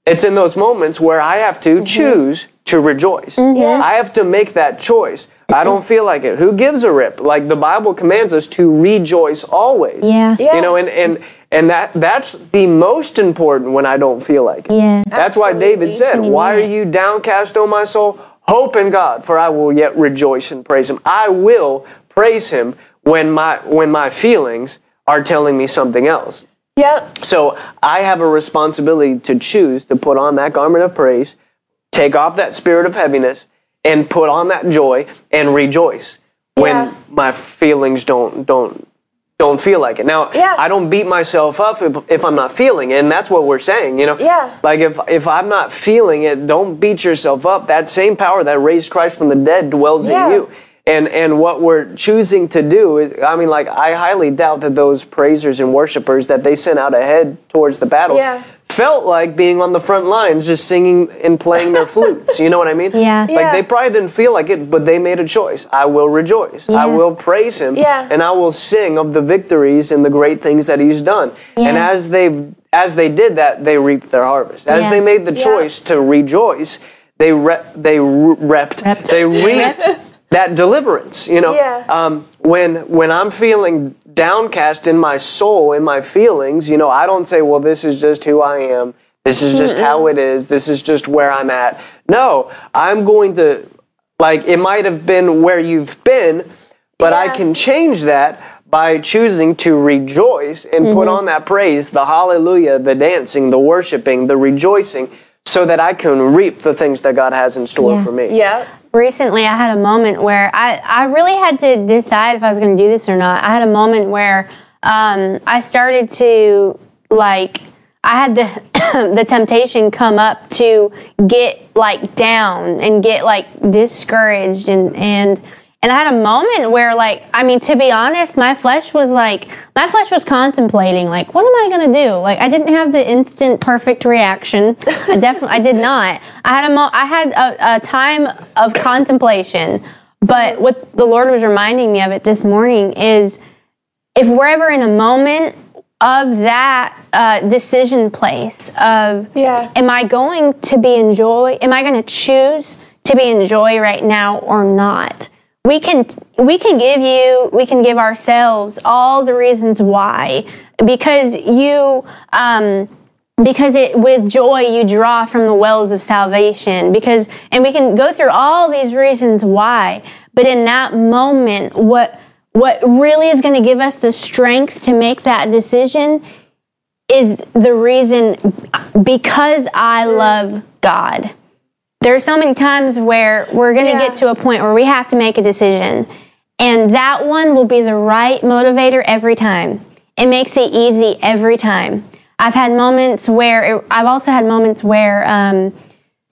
It's in those moments where I have to mm-hmm. choose to rejoice. Mm-hmm. I have to make that choice. I don't feel like it. Who gives a rip? Like the Bible commands us to rejoice always. Yeah. Yeah. You know, and and and that that's the most important when I don't feel like it. Yes. That's why David said, Why are you downcast, O my soul? Hope in God, for I will yet rejoice and praise him. I will praise him when my when my feelings are telling me something else. Yep. So I have a responsibility to choose to put on that garment of praise, take off that spirit of heaviness, and put on that joy and rejoice when Yeah. my feelings don't don't don't feel like it. Now Yeah. I don't beat myself up if, if I'm not feeling it, and that's what we're saying, you know. Yeah. Like if if I'm not feeling it, don't beat yourself up. That same power that raised Christ from the dead dwells Yeah. in you. And and what we're choosing to do is I mean like I highly doubt that those praisers and worshipers that they sent out ahead towards the battle Yeah. felt like being on the front lines just singing and playing their flutes. You know what I mean? Yeah. Like Yeah. they probably didn't feel like it, but they made a choice. I will rejoice. I will praise him. Yeah. And I will sing of the victories and the great things that he's done. Yeah. And as they as they did that, they reaped their harvest. As Yeah. they made the Yeah. choice to rejoice, they re- they re- repped, Repped. they reaped that deliverance. You know, Yeah. um, when when I'm feeling downcast in my soul, in my feelings, you know, I don't say, "Well, this is just who I am. This is just how it is. This is just where I'm at." No, I'm going to like it might have been where you've been, but I can change that by choosing to rejoice and put on that praise, the hallelujah, the dancing, the worshiping, the rejoicing, so that I can reap the things that God has in store Yeah. for me. Yep. Recently I had a moment where I, I really had to decide if I was going to do this or not. I had a moment where um, I started to like I had the <coughs> the temptation come up to get like down and get like discouraged and and and I had a moment where like I mean to be honest my flesh was like my flesh was contemplating like what am I going to do like I didn't have the instant perfect reaction I <laughs> definitely I did not I had a mo- I had a, a time of contemplation but what the Lord was reminding me of it this morning is if we're ever in a moment of that uh, decision place of Yeah. am I going to be in joy? Am I going to choose to be in joy right now or not? We can we can give you we can give ourselves all the reasons why. Because you um, because it with joy you draw from the wells of salvation. Because and we can go through all these reasons why. But in that moment what what really is going to give us the strength to make that decision is the reason because I love God. There are so many times where we're going to Yeah. get to a point where we have to make a decision, and that one will be the right motivator every time. It makes it easy every time. I've had moments where I've also had moments where, um,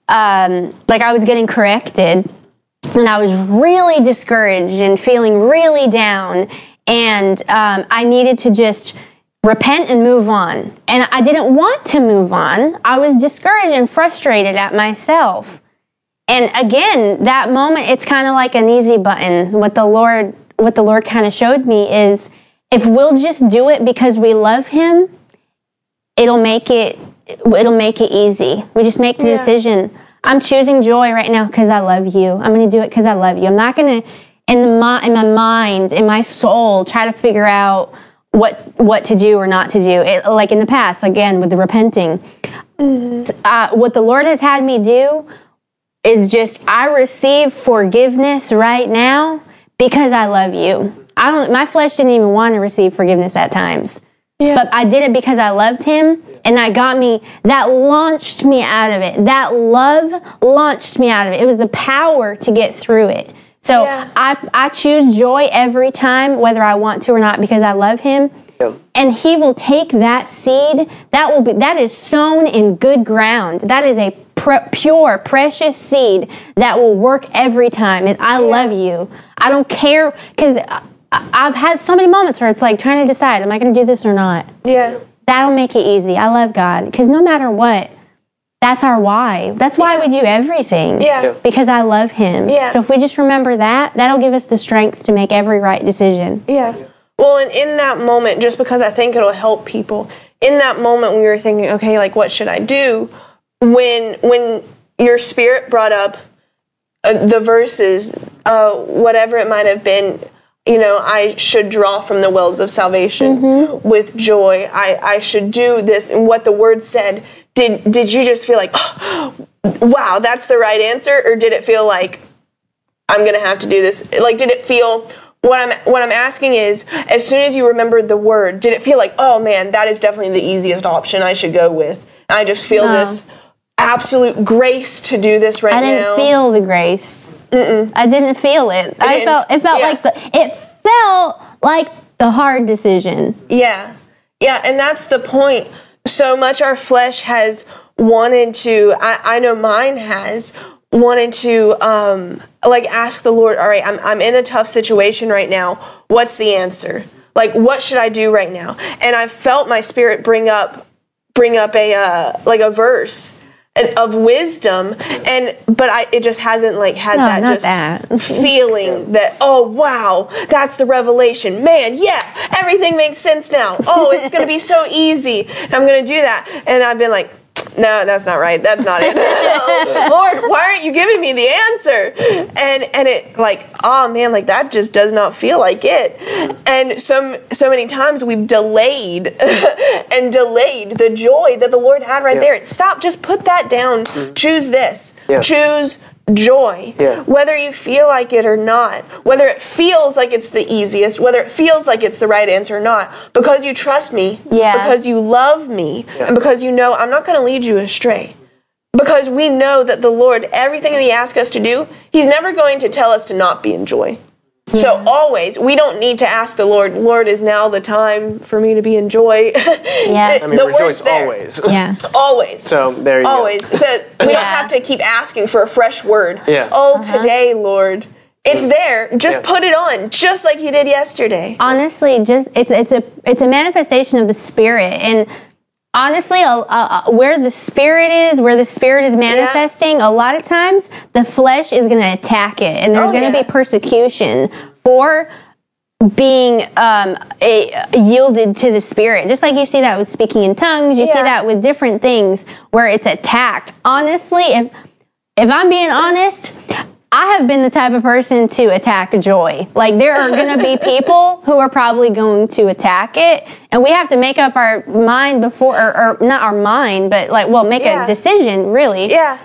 um, like I was getting corrected, and I was really discouraged and feeling really down, and um, I needed to just repent and move on. And I didn't want to move on. I was discouraged and frustrated at myself. And again, that moment, it's kind of like an easy button. What the Lord, what the Lord kind of showed me is, if we'll just do it because we love Him, it'll make it, it'll make it easy. We just make the Yeah. decision. I'm choosing joy right now because I love you. I'm going to do it because I love you. I'm not going to, in the in my mind, in my soul, try to figure out what what to do or not to do. It, like in the past, again with the repenting, uh, what the Lord has had me do is just I receive forgiveness right now because I love you. I don't. My flesh didn't even want to receive forgiveness at times, Yeah. but I did it because I loved Him, and that got me. That launched me out of it. That love launched me out of it. It was the power to get through it. So Yeah. I I choose joy every time, whether I want to or not, because I love Him Yeah. and he will take that seed that will be that is sown in good ground that is a pr- pure precious seed that will work every time is i love you i don't care because i've had so many moments where it's like trying to decide am i going to do this or not Yeah. that'll make it easy i love god because no matter what that's our why that's why we do everything Yeah. Yeah. because i love him Yeah. so if we just remember that that'll give us the strength to make every right decision Yeah. Well, and in that moment, just because I think it'll help people, in that moment we were thinking, okay, like what should I do? When when your spirit brought up uh, the verses, uh, whatever it might have been, you know, I should draw from the wells of salvation Mm-hmm. with joy. I, I should do this, and what the word said. Did did you just feel like, oh, <gasps> wow, that's the right answer, or did it feel like I'm gonna have to do this? Like, did it feel? What I'm what I'm asking is, as soon as you remembered the word, did it feel like, oh man, that is definitely the easiest option I should go with? I just feel No. this absolute grace to do this right now. I didn't now. feel the grace. I didn't feel it. I didn't- felt it felt yeah. like the it felt like the hard decision. Yeah. Yeah, and that's the point. So much our flesh has wanted to I, I know mine has wanted to um like ask the Lord, all right, I'm I'm in a tough situation right now. What's the answer? Like what should I do right now? And I felt my spirit bring up bring up a uh like a verse of wisdom and but I it just hasn't like had No, that just that. <laughs> feeling that oh wow that's the revelation man yeah everything makes sense now oh it's gonna be so easy i'm gonna do that and i've been like no that's not right. That's not it. <laughs> <laughs> Lord why aren't you giving me the answer? And and it like oh man like that just does not feel like it. And so so many times we've delayed <laughs> and delayed the joy that the lord had right Yeah. there. Stop. Just put that down. Mm-hmm. Choose this. Yeah. choose joy Yeah. whether you feel like it or not, whether it feels like it's the easiest, whether it feels like it's the right answer or not, because you trust me, Yeah. because you love me, Yeah. and because you know I'm not going to lead you astray. Because we know that the Lord, everything that He asks us to do, He's never going to tell us to not be in joy. So always, we don't need to ask the Lord, Lord, is now the time for me to be in joy? <laughs> Yeah. I mean, The rejoice always. <laughs> Yeah. Always. So there you Always. go. Always. So we don't have to keep asking for a fresh word. Yeah. Oh, today, Lord. It's mm. there. Just Yeah. put it on, just like you did yesterday. honestly just it's it's a it's a manifestation of the spirit and honestly a, a- where the spirit is where the spirit is manifesting a lot of times the flesh is going to attack it and there's Oh, going to yeah. be persecution for being um, a, yielded to the spirit. Just like you see that with speaking in tongues you see that with different things where it's attacked. Honestly if if I'm being honest, I have been the type of person to attack joy. Like there are going to be <laughs> people who are probably going to attack it, and we have to make up our mind before, or, or not our mind, but like, well, make Yeah. a decision. Really, Yeah.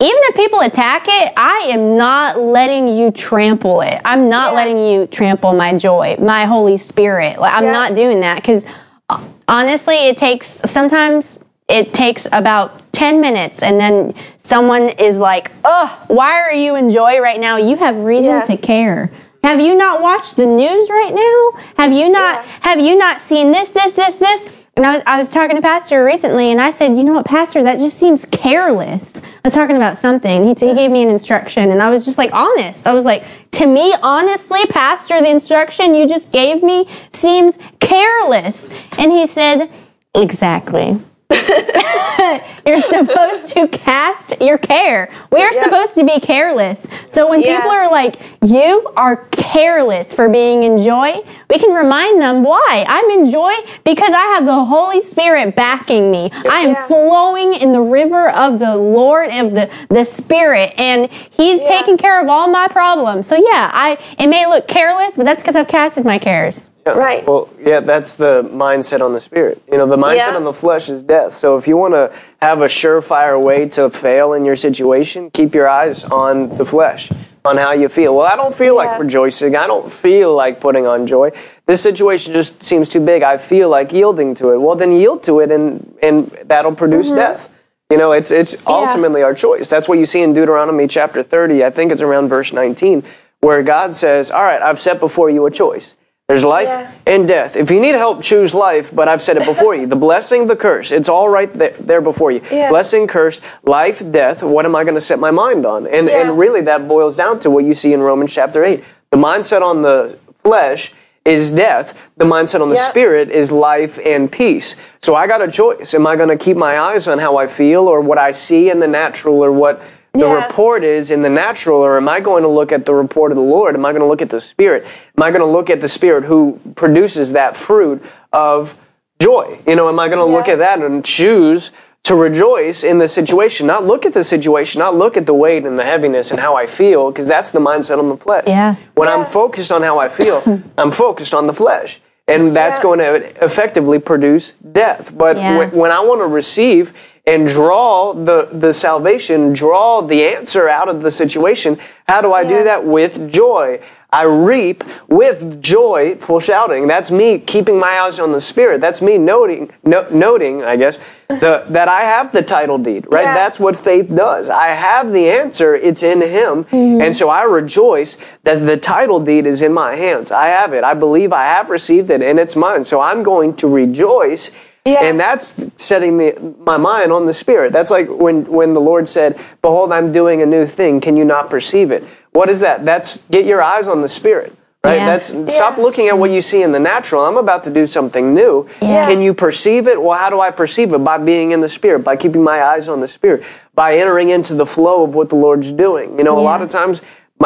even if people attack it, I am not letting you trample it. I'm not Yeah. letting you trample my joy, my Holy Spirit. Like I'm Yeah. not doing that because uh, honestly, it takes sometimes it takes about 10 minutes and then someone is like, "Oh, why are you in joy right now? You have reason Yeah. to care." Have you not watched the news right now? Have you not Yeah. have you not seen this this this this? And I was, I was talking to Pastor recently, and I said, "You know what, Pastor? That just seems careless." I was talking about something. He, he gave me an instruction, and I was just like, honest. I was like, "To me, honestly, Pastor, the instruction you just gave me seems careless." And he said, "Exactly." <laughs> You're supposed to cast your care. We are Yeah. supposed to be careless. So when Yeah. people are like, you are careless for being in joy, we can remind them why. I'm in joy because I have the Holy Spirit backing me. I am Yeah. flowing in the river of the Lord of the, the Spirit and He's taking care of all my problems. So yeah, I it may look careless, but that's because I've casted my cares. Right. Well, yeah, that's the mindset on the spirit. You know, the mindset Yeah. on the flesh is death. So if you want to have a surefire way to fail in your situation, keep your eyes on the flesh, on how you feel. Well, I don't feel Yeah. like rejoicing. I don't feel like putting on joy. This situation just seems too big. I feel like yielding to it. Well, then yield to it, and and that'll produce Mm-hmm. death. You know, it's it's ultimately our choice. That's what you see in Deuteronomy chapter 30. I think it's around verse 19, where God says, "All right, I've set before you a choice." There's life Yeah. and death. If you need help, choose life, but I've said it before you. The blessing, the curse. It's all right there, there before you. Yeah. Blessing, curse, life, death. What am I going to set my mind on? And, Yeah. and really, that boils down to what you see in Romans chapter 8. The mindset on the flesh is death. The mindset on the Yeah. spirit is life and peace. So I got a choice. Am I going to keep my eyes on how I feel or what I see in the natural or what the Yeah. report is in the natural, or am I going to look at the report of the Lord? Am I going to look at the Spirit? Am I going to look at the Spirit who produces that fruit of joy? You know, am I going to look at that and choose to rejoice in the situation? Not look at the situation, not look at the weight and the heaviness and how I feel, because that's the mindset on the flesh. Yeah. When I'm focused on how I feel, <laughs> I'm focused on the flesh. And that's Yeah. going to effectively produce death. But Yeah. when I want to receive and draw the, the salvation, draw the answer out of the situation, how do I Yeah. do that? With joy. I reap with joyful shouting. That's me keeping my eyes on the Spirit. That's me noting, no, noting, I guess, the, that I have the title deed, right? Yeah. That's what faith does. I have the answer. It's in Him. Mm-hmm. And so I rejoice that the title deed is in my hands. I have it. I believe I have received it and it's mine. So I'm going to rejoice. Yeah. And that's setting the, my mind on the Spirit. That's like when, when the Lord said, Behold, I'm doing a new thing. Can you not perceive it? What is that? That's get your eyes on the Spirit. Right? Yeah. That's stop looking at what you see in the natural. I'm about to do something new. Yeah. Can you perceive it? Well, how do I perceive it? By being in the Spirit, by keeping my eyes on the Spirit, by entering into the flow of what the Lord's doing. You know, a lot of times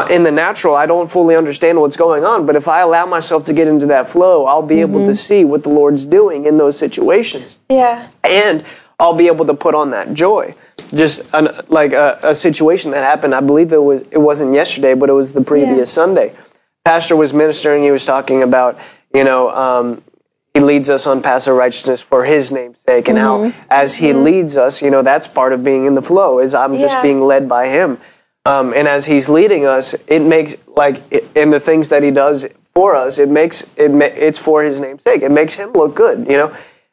my, in the natural, I don't fully understand what's going on, but if I allow myself to get into that flow, I'll be able Mm-hmm. to see what the Lord's doing in those situations Yeah. and I'll be able to put on that joy. Just an, like a, a situation that happened. I believe it was it wasn't yesterday, but it was the previous Yeah. Sunday. Pastor was ministering. He was talking about you know um, he leads us on paths of righteousness for His name's sake, and how as He leads us, you know that's part of being in the flow. Is I'm just Yeah. being led by Him, um, and as He's leading us, it makes like in the things that He does for us, it makes it ma- it's for His name's sake. It makes Him look good, you know.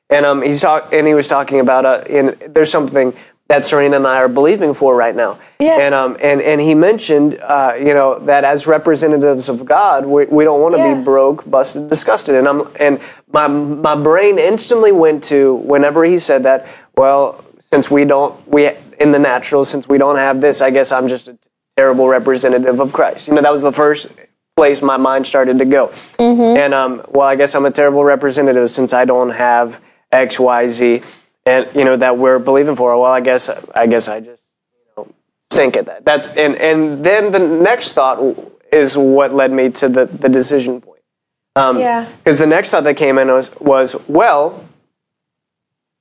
And um, he's talk and he was talking about uh, in there's something that Serena and I are believing for right now. Yeah. And um and and he mentioned uh, you know that as representatives of God, we, we don't want to Yeah. be broke, busted, disgusted. And I'm and my my brain instantly went to whenever he said that. Well, since we don't we in the natural, since we don't have this, I guess I'm just a terrible representative of Christ. You know, that was the first place my mind started to go. And um, well, I guess I'm a terrible representative since I don't have X, Y, Z, and you know that we're believing for. Well, I guess I guess I just you know stink at that. That's and and then the next thought is what led me to the the decision point. Um, Yeah. Because the next thought that came in was was well.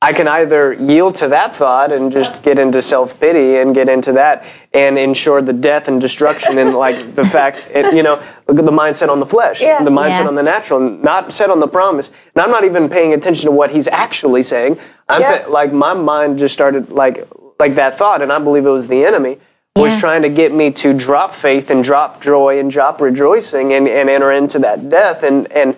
I can either yield to that thought and just get into self pity and get into that and ensure the death and destruction and like the <laughs> fact, it, you know, look at the mindset on the flesh, Yeah. the mindset Yeah. on the natural, not set on the promise. And I'm not even paying attention to what he's actually saying. I'm Yeah. pa- like my mind just started like like that thought, and I believe it was the enemy was trying to get me to drop faith and drop joy and drop rejoicing and, and enter into that death and and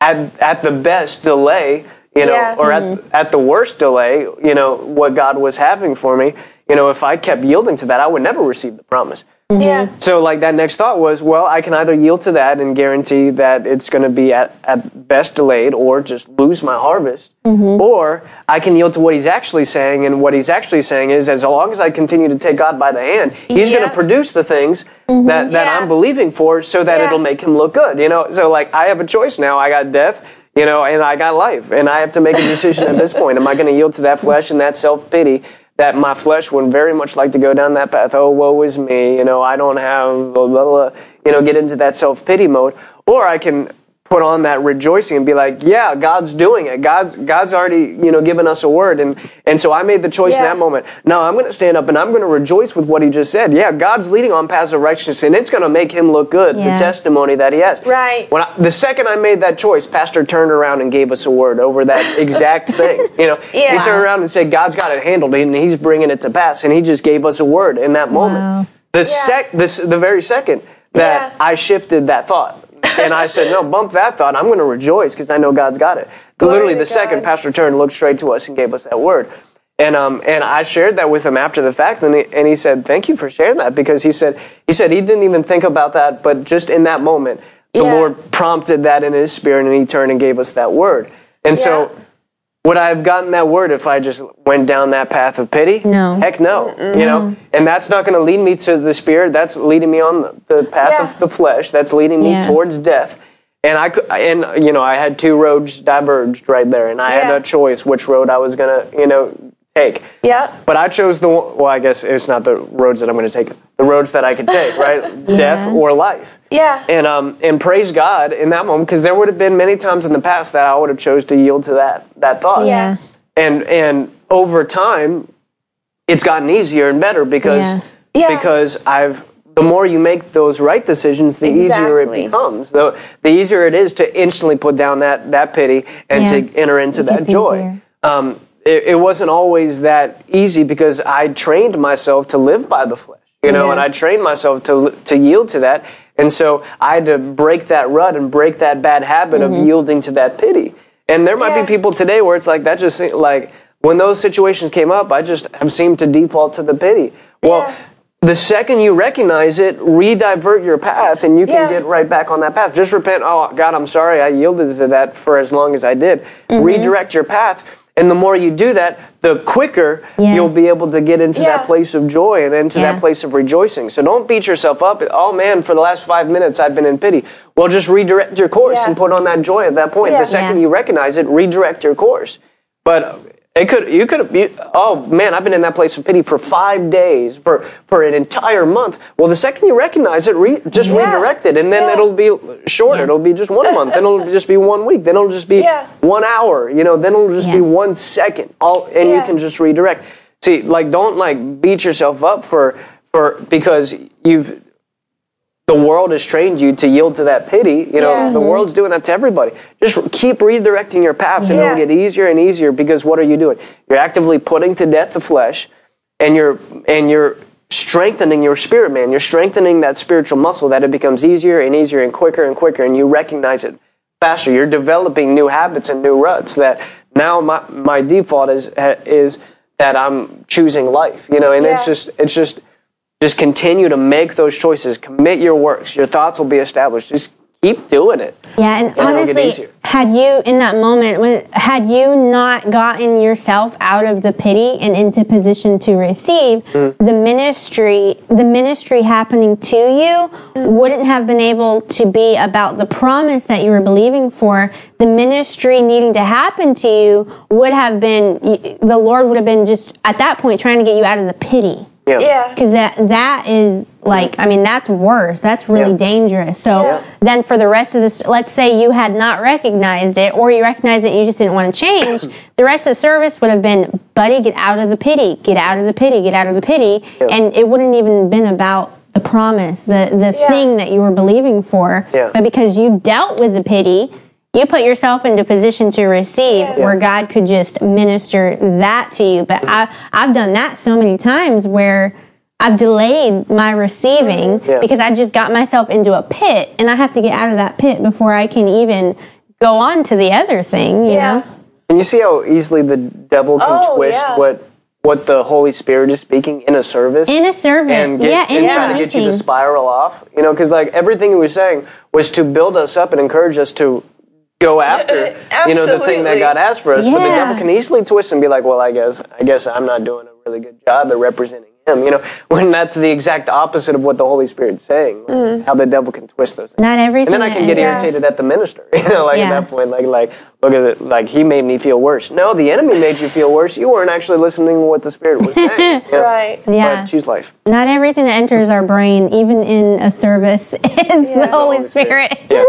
at at the best delay, you know, Yeah. or at mm-hmm. at the worst delay, you know, what God was having for me, you know, if I kept yielding to that, I would never receive the promise. Mm-hmm. Yeah. So like that next thought was, well, I can either yield to that and guarantee that it's going to be at, at best delayed or just lose my harvest. Mm-hmm. Or I can yield to what he's actually saying. And what he's actually saying is, as long as I continue to take God by the hand, he's going to produce the things that, that Yeah. I'm believing for so that Yeah. it'll make him look good. You know, so like I have a choice now. I got death. You know, and I got life, and I have to make a decision at this point. Am I going to yield to that flesh and that self pity that my flesh would very much like to go down that path? Oh, woe is me. You know, I don't have blah, blah, blah. You know, get into that self pity mode, or I can put on that rejoicing and be like, yeah, God's doing it. God's God's already you know given us a word, and and so I made the choice in that moment. Now I'm going to stand up and I'm going to rejoice with what He just said. Yeah, God's leading on paths of righteousness, and it's going to make Him look good. Yeah. The testimony that He has. Right. When I, the second I made that choice, Pastor turned around and gave us a word over that exact <laughs> thing. You know, Yeah. he turned around and said, "God's got it handled, and He's bringing it to pass." And He just gave us a word in that moment. Wow. The sec, this, the very second that Yeah. I shifted that thought, and I said, "No, bump that thought. I'm going to rejoice because I know God's got it." Glory Literally, the second Pastor turned, looked straight to us, and gave us that word. And um and I shared that with him after the fact, and he, and he said, "Thank you for sharing that," because he said he said he didn't even think about that, but just in that moment, the Yeah. Lord prompted that in his spirit, and he turned and gave us that word. And so, Yeah. Would I have gotten that word if I just went down that path of pity? No. Heck no. You know, and that's not going to lead me to the spirit. That's leading me on the, path Yeah. of the flesh. That's leading me Yeah. towards death. And I could, and you know, I had two roads diverged right there, and I had a choice which road I was gonna, you know, take. Yeah. But I chose the well, I guess it's not the roads that I'm going to take. The roads that I could take, <laughs> right? Death or life. Yeah. And um and praise God in that moment because there would have been many times in the past that I would have chose to yield to that that thought. Yeah. And and over time, it's gotten easier and better because Yeah. Yeah. because I've the more you make those right decisions, the easier it becomes. The the easier it is to instantly put down that that pity and Yeah. to enter into It that joy. Um, it, it wasn't always that easy because I trained myself to live by the flesh, you know, Yeah. and I trained myself to to yield to that, and so I had to break that rut and break that bad habit Mm-hmm. of yielding to that pity. And there might Yeah. be people today where it's like that just se- like when those situations came up, I just have seemed to default to the pity. Well. Yeah. The second you recognize it, redivert your path, and you can get right back on that path. Just repent. Oh God, I'm sorry. I yielded to that for as long as I did. Mm-hmm. Redirect your path, and the more you do that, the quicker Yes. you'll be able to get into Yeah. that place of joy and into Yeah. that place of rejoicing. So don't beat yourself up. Oh man, for the last five minutes I've been in pity. Well, just redirect your course Yeah. and put on that joy at that point. The second you recognize it, redirect your course. But it could you could you, oh man I've been in that place of pity for five days for for an entire month. Well, the second you recognize it, re, just Yeah. redirect it, and then Yeah. it'll be shorter. It'll be just one month. then it'll <laughs> just be one week. Then it'll just be Yeah. one hour. You know. Then it'll just be one second. All and you can just redirect. See, like don't like beat yourself up for for because you've the world has trained you to yield to that pity. You know, Yeah. the mm-hmm. world's doing that to everybody. Just keep redirecting your paths, and Yeah. it'll get easier and easier. Because what are you doing? You're actively putting to death the flesh, and you're and you're strengthening your spirit, man. You're strengthening that spiritual muscle that it becomes easier and easier and quicker and quicker, and you recognize it faster. You're developing new habits and new ruts that now my my default is is that I'm choosing life. You know, and it's just it's just just continue to make those choices. Commit your works. Your thoughts will be established. Just keep doing it. Yeah, and it'll honestly, had you in that moment, when had you not gotten yourself out of the pity and into position to receive, Hmm. the ministry, the ministry happening to you wouldn't have been able to be about the promise that you were believing for. The ministry needing to happen to you would have been the Lord would have been just at that point trying to get you out of the pity Yeah. Yeah. because that that is like i mean that's worse that's really Yeah. dangerous so Yeah. then for the rest of this let's say you had not recognized it or you recognized it and you just didn't want to change <coughs> the rest of the service would have been buddy get out of the pity get out of the pity get out of the pity and it wouldn't even been about the promise the the Yeah. thing that you were believing for Yeah. but because you dealt with the pity you put yourself into position to receive Yeah. where God could just minister that to you. But I, I've done that so many times where I've delayed my receiving Yeah. because I just got myself into a pit and I have to get out of that pit before I can even go on to the other thing, you Yeah. know? And you see how easily the devil can Oh, twist yeah. what what the Holy Spirit is speaking in a service. In a servant. and get, yeah, and a try to get you to spiral off. You know, because like everything he was saying was to build us up and encourage us to go after, <laughs> you know, the thing that God has for us. But the devil can easily twist and be like, "Well, I guess, I guess I'm not doing a really good job at representing Him." You know, <laughs> when that's the exact opposite of what the Holy Spirit's saying. like, How the devil can twist those things. Not everything. And then I can get that- irritated at the minister. <laughs> You know, like Yeah. at that point, like like look at it, like he made me feel worse. No, the enemy made you feel worse. You weren't actually listening to what the Spirit was saying. you know? Right. Yeah. But choose life. Not everything that enters our brain, even in a service, is the Holy Holy Spirit. Spirit. Yeah.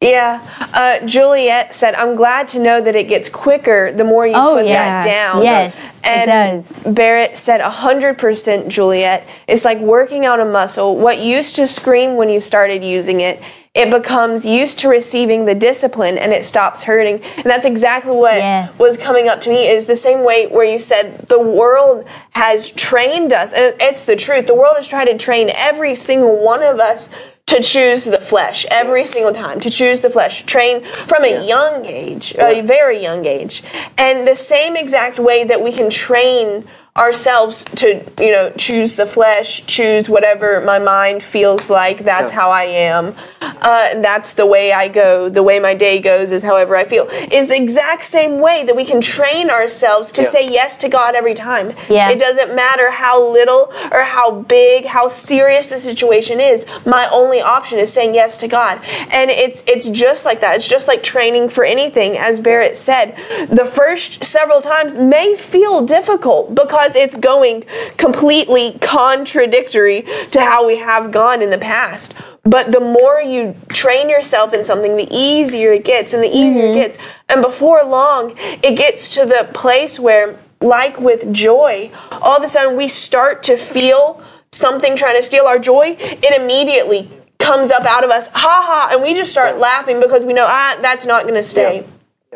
Yeah. Uh, Juliet said, I'm glad to know that it gets quicker the more you Oh, put yeah. that down. Yes, it and does. Barrett said, 100% Juliet. It's like working out a muscle. What used to scream when you started using it, it becomes used to receiving the discipline and it stops hurting. And that's exactly what Yes. was coming up to me is the same way where you said the world has trained us. And it's the truth. The world has tried to train every single one of us to choose the flesh every single time to choose the flesh. Train from a young age a very young age. And the same exact way that we can train ourselves to you know choose the flesh choose whatever my mind feels like that's Yeah. how i am. Uh, that's the way i go. The way my day goes is however i feel. Is the exact same way that we can train ourselves to Yeah. say yes to god every time. Yeah. it doesn't matter how little or how big how serious the situation is. My only option is saying yes to god. And it's it's just like that. It's just like training for anything as barrett said. The first several times may feel difficult because it's going completely contradictory to how we have gone in the past. But the more you train yourself in something the easier it gets and the easier it gets. And before long it gets to the place where like with joy, all of a sudden we start to feel something trying to steal our joy, it immediately comes up out of us, ha ha, and we just start laughing because we know, ah, that's not going to stay.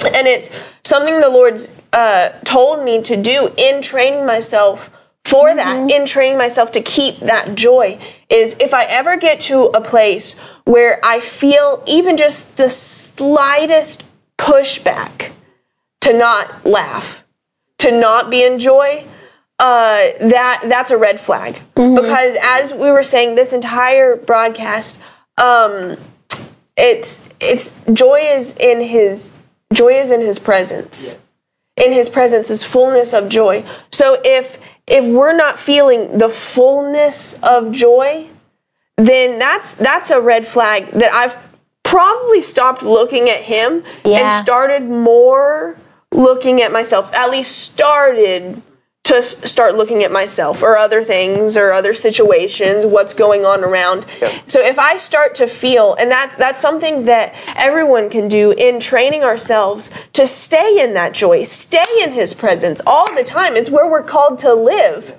And it's something the Lord's uh, told me to do in training myself for that, in training myself to keep that joy, is if I ever get to a place where I feel even just the slightest pushback to not laugh, to not be in joy, uh, that that's a red flag. Because as we were saying, this entire broadcast, um, it's it's joy is in his joy is in his presence. In his presence is fullness of joy. So if if we're not feeling the fullness of joy, then that's that's a red flag that I've probably stopped looking at him Yeah. and started more looking at myself. At least started to start looking at myself or other things or other situations, what's going on around. Yeah. So if I start to feel, and that that's something that everyone can do in training ourselves to stay in that joy, stay in His presence all the time. It's where we're called to live.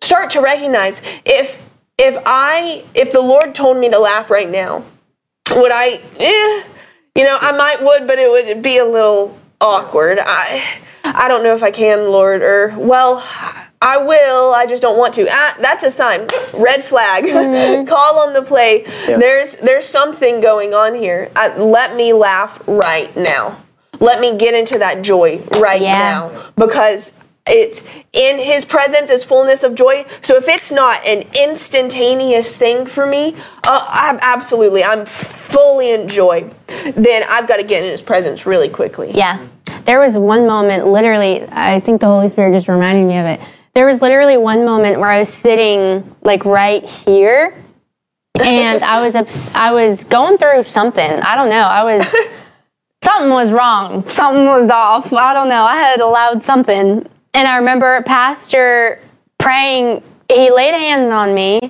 Start to recognize if if I if the Lord told me to laugh right now, would I? Eh, you know, I might would, but it would be a little awkward. I I don't know if I can, Lord, or well. I will. I just don't want to. Ah, that's a sign. Red flag. <laughs> Call on the play. There's there's something going on here. I, let me laugh right now. Let me get into that joy right Yeah. now because it's in his presence is fullness of joy. So if it's not an instantaneous thing for me, uh, I'm absolutely, I'm fully in joy. Then I've got to get in his presence really quickly. Yeah. There was one moment, literally, I think the Holy Spirit just reminded me of it. There was literally one moment where I was sitting like right here and I was ups- I was going through something. I don't know. I was <laughs> something was wrong. Something was off. I don't know. I had allowed something. And I remember pastor praying, he laid hands on me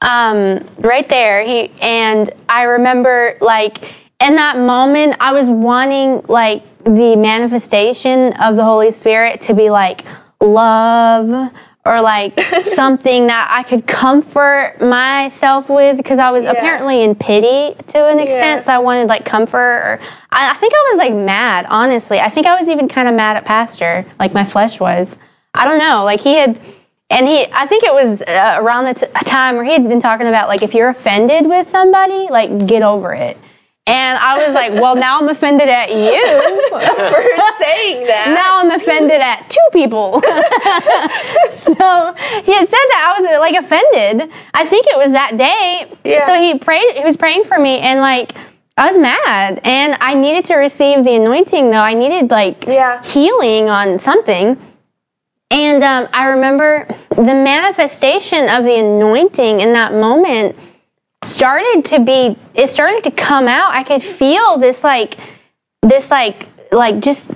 um, right there. He and I remember like in that moment, I was wanting like the manifestation of the Holy Spirit to be like love or like <laughs> something that I could comfort myself with because I was apparently in pity to an extent. Yeah. So I wanted like comfort. Or I, I think I was like mad. Honestly, I think I was even kind of mad at Pastor, like my flesh was. I don't know. Like he had. And he, I think it was uh, around the t- time where he had been talking about like if you're offended with somebody, like get over it. And I was like, well, now I'm offended at you. <laughs> For saying that. now I'm offended at two people. <laughs> so he had said that I was like offended. I think it was that day. Yeah. So he prayed. He was praying for me, and like I was mad, and I needed to receive the anointing. Though I needed like Yeah. healing on something. And um, I remember the manifestation of the anointing in that moment started to be it started to come out. I could feel this like this like like just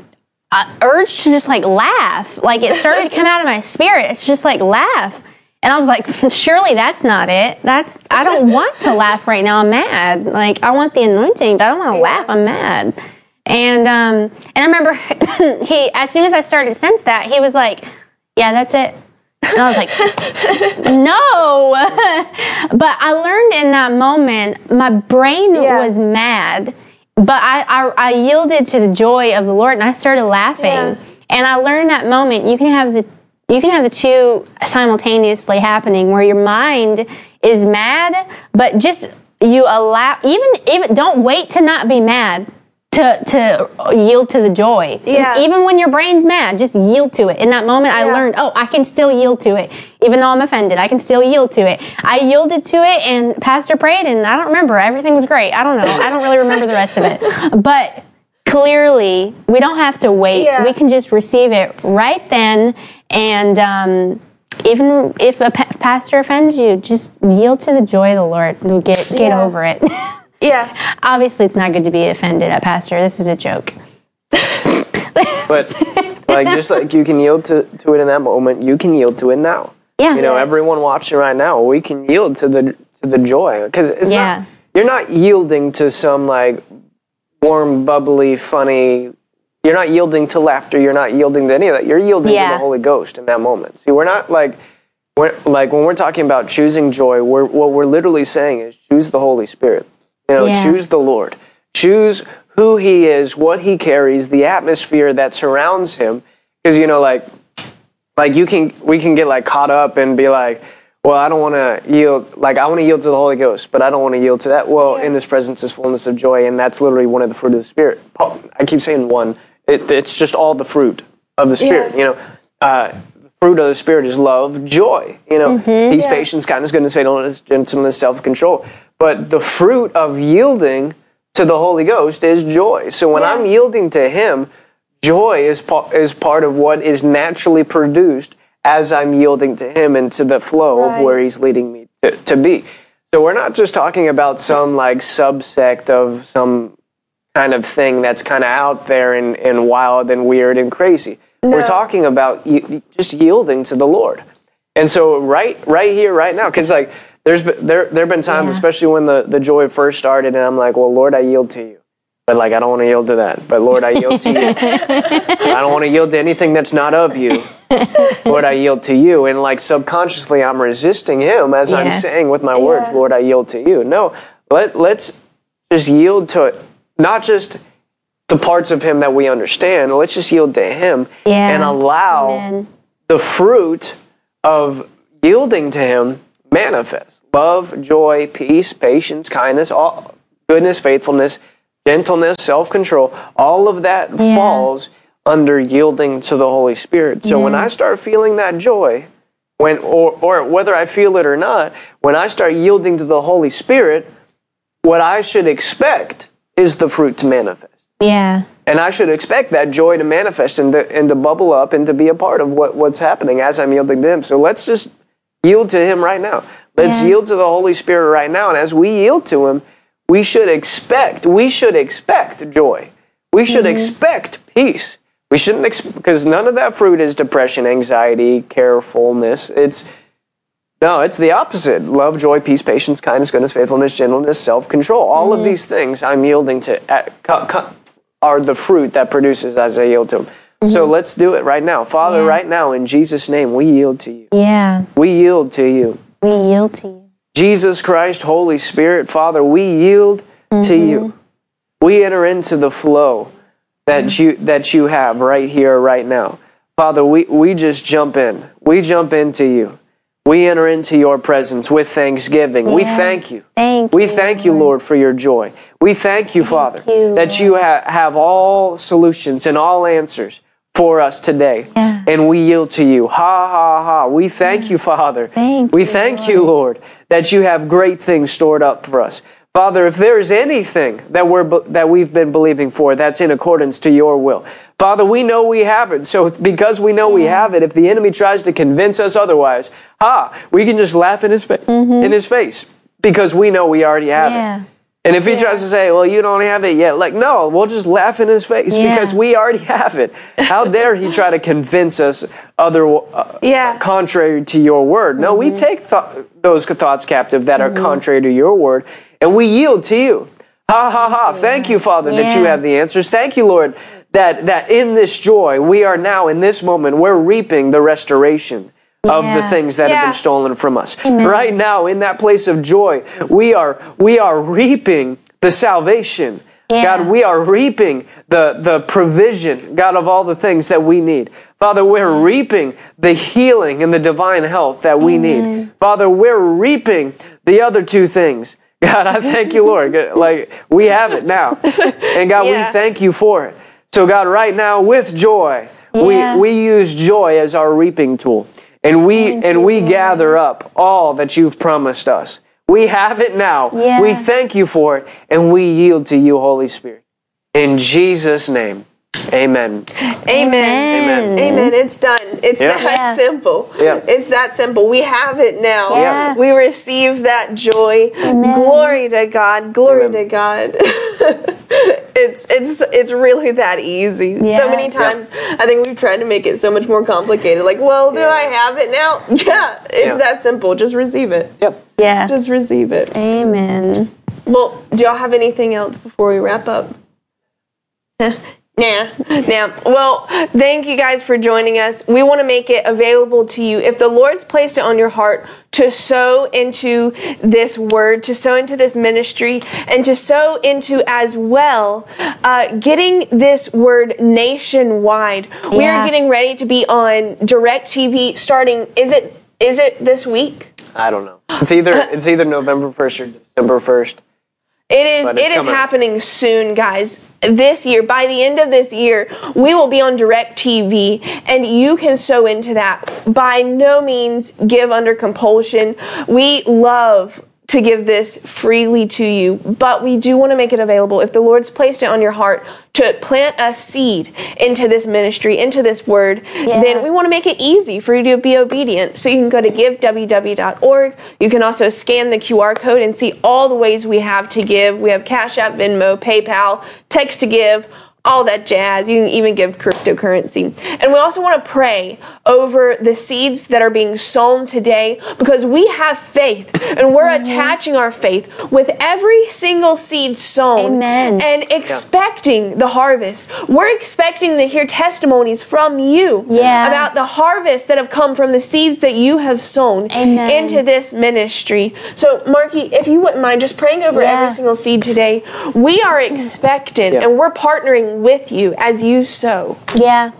uh, urge to just like laugh. Like it started to come out of my spirit. It's just like laugh. And i was like <laughs> surely that's not it. That's i don't want to laugh right now. I'm mad. Like i want the anointing but i don't want to laugh. I'm mad. And um and i remember <laughs> he as soon as i started to sense that he was like yeah that's it and i was like <laughs> no. <laughs> but I learned in that moment, my brain Yeah. was mad, but I, I, I yielded to the joy of the Lord and I started laughing. Yeah. And I learned that moment you can have the you can have the two simultaneously happening where your mind is mad, but just you allow even even don't wait to not be mad to to yield to the joy. Yeah. even when your brain's mad, just yield to it. In that moment, I learned, oh, I can still yield to it, even though I'm offended. I can still yield to it. I yielded to it, and Pastor prayed, and I don't remember. Everything was great. I don't know. I don't really remember the rest of it, <laughs> but. Clearly, we don't have to wait. Yeah. We can just receive it right then, and um, even if a pastor offends you, just yield to the joy of the Lord. You'll Get get Yeah. over it. <laughs> Yeah. Obviously, it's not good to be offended at pastor. This is a joke. <laughs> But like just like you can yield to, to it in that moment, you can yield to it now. Yeah. You know, Yes. everyone watching right now, we can yield to the to the joy because it's Yeah. not you're not yielding to some like warm, bubbly, funny. You're not yielding to laughter. You're not yielding to any of that. You're yielding to the Holy Ghost in that moment. See, we're not like we're like when we're talking about choosing joy. We're what we're literally saying is choose the Holy Spirit. You know, Yeah. choose the Lord. Choose who He is, what He carries, the atmosphere that surrounds Him. Because you know, like like you can we can get like caught up and be like well i don't want to yield like i want to yield to the holy ghost but i don't want to yield to that well in His presence is fullness of joy and that's literally one of the fruit of the spirit Paul- i keep saying one it, it's just all the fruit of the spirit Yeah. you know uh, the fruit of the spirit is love joy you know peace Yeah. patience kindness goodness faithfulness gentleness self-control but the fruit of yielding to the holy ghost is joy so when Yeah. i'm yielding to him joy is pa- is part of what is naturally produced as I'm yielding to Him and to the flow Right. of where He's leading me to, to be. So we're not just talking about some like subsect of some kind of thing that's kind of out there and, and wild and weird and crazy. We're talking about y- just yielding to the Lord. And so right right here, right now, because like there's been, there there have been times, Yeah. especially when the the joy first started, and I'm like, well, Lord, I yield to you. But like I don't want to yield to that. But Lord, I yield to you. <laughs> I don't want to yield to anything that's not of you. Lord, I yield to you. And like subconsciously I'm resisting him as I'm saying with my words, Lord, I yield to you. No, let let's just yield to it. not just the parts of him that we understand. Let's just yield to him Yeah. and allow Amen. the fruit of yielding to him manifest love joy peace patience kindness all goodness faithfulness gentleness self-control all of that Yeah. falls under yielding to the holy spirit so when i start feeling that joy when or, or whether i feel it or not when i start yielding to the holy spirit what i should expect is the fruit to manifest Yeah. and I should expect that joy to manifest and to, and to bubble up and to be a part of what, what's happening as I'm yielding to Him. So let's just yield to Him right now. Let's Yeah. yield to the Holy Spirit right now. And as we yield to Him, we should expect, we should expect joy. We should expect peace. We shouldn't, ex- because none of that fruit is depression, anxiety, carefulness. It's, no, it's the opposite. Love, joy, peace, patience, kindness, goodness, faithfulness, gentleness, self-control. All of these things I'm yielding to uh, co- co- are the fruit that produces as I yield to So mm-hmm. let's do it right now. Father, Yeah. right now, in Jesus' name, we yield to you. Yeah. We yield to you. We yield to you. Jesus Christ, Holy Spirit, Father, we yield to mm-hmm. you. We enter into the flow that mm-hmm. you that you have right here, right now. Father, we, we just jump in. We jump into you. We enter into your presence with thanksgiving. We thank you. Thank We you. thank you, Lord, for your joy. We thank you, Father, you, that you ha- have all solutions and all answers for us today. Yeah. And we yield to you. Ha, ha, ha. We thank you, Father. Thank we you, thank you, Lord, that you have great things stored up for us. Father, if there is anything that we're that we've been believing for that's in accordance to your will, Father, we know we have it. So because we know we have it, if the enemy tries to convince us otherwise, ha, we can just laugh in his face in his face because we know we already have Mm-hmm. Yeah. it. And if he tries to say, "Well, you don't have it yet," like, no, we'll just laugh in his face Yeah. because we already have it. How dare he try to convince us other uh, Yeah. contrary to your word? No, Mm-hmm. we take th- those thoughts captive that are contrary to your word, and we yield to you. Ha ha ha! Thank you, Father, that you have the answers. Thank you, Lord, that that in this joy we are now in this moment we're reaping the restoration. Of the things that have been stolen from us. Right now, in that place of joy, we are we are reaping the salvation. Yeah. God, we are reaping the, the provision, God, of all the things that we need. Father, we're mm. reaping the healing and the divine health that we need. Father, we're reaping the other two things. <laughs> God, I thank you, Lord. Like we have it now. And God, <laughs> Yeah. we thank you for it. So God, right now with joy, Yeah. we, we use joy as our reaping tool. And we and we gather up all that you've promised us. We have it now. Yeah. We thank you for it and we yield to you, Holy Spirit. In Jesus' name. Amen. Amen. Amen. Amen. It's done. It's Yeah. that Yeah. simple. Yeah. It's that simple. We have it now. Yeah. We receive that joy. Amen. Glory to God. Glory Amen. to God. <laughs> it's it's it's really that easy. Yeah. So many times I think we've tried to make it so much more complicated. Like, well, do Yeah. I have it now? <laughs> Yeah. It's Yeah. that simple. Just receive it. Yep. Yeah. Just receive it. Amen. Well, do y'all have anything else before we wrap up? <laughs> Nah, yeah. Well, thank you guys for joining us. We want to make it available to you. If the Lord's placed it on your heart to sow into this word, to sow into this ministry, and to sow into as well uh, getting this word nationwide. We are getting ready to be on DirecTV starting. Is it? Is it this week? I don't know. It's either <laughs> it's either November first or December first. It is But it's it is coming. happening soon, guys. This year, by the end of this year, we will be on DirecTV and you can sow into that. By no means give under compulsion. We love to give this freely to you, but we do want to make it available. If the Lord's placed it on your heart to plant a seed into this ministry, into this word, Yeah. then we want to make it easy for you to be obedient. So you can go to giveww.org. You can also scan the QR code and see all the ways we have to give. We have Cash App, Venmo, PayPal, text to give, all that jazz. You can even give cryptocurrency. And we also want to pray over the seeds that are being sown today because we have faith and we're mm-hmm. attaching our faith with every single seed sown Amen. and expecting the harvest. We're expecting to hear testimonies from you Yeah. about the harvest that have come from the seeds that you have sown Amen. into this ministry. So, Marky, if you wouldn't mind just praying over Yeah. every single seed today, we are expectant Yeah. and we're partnering with you as you sow. Yeah.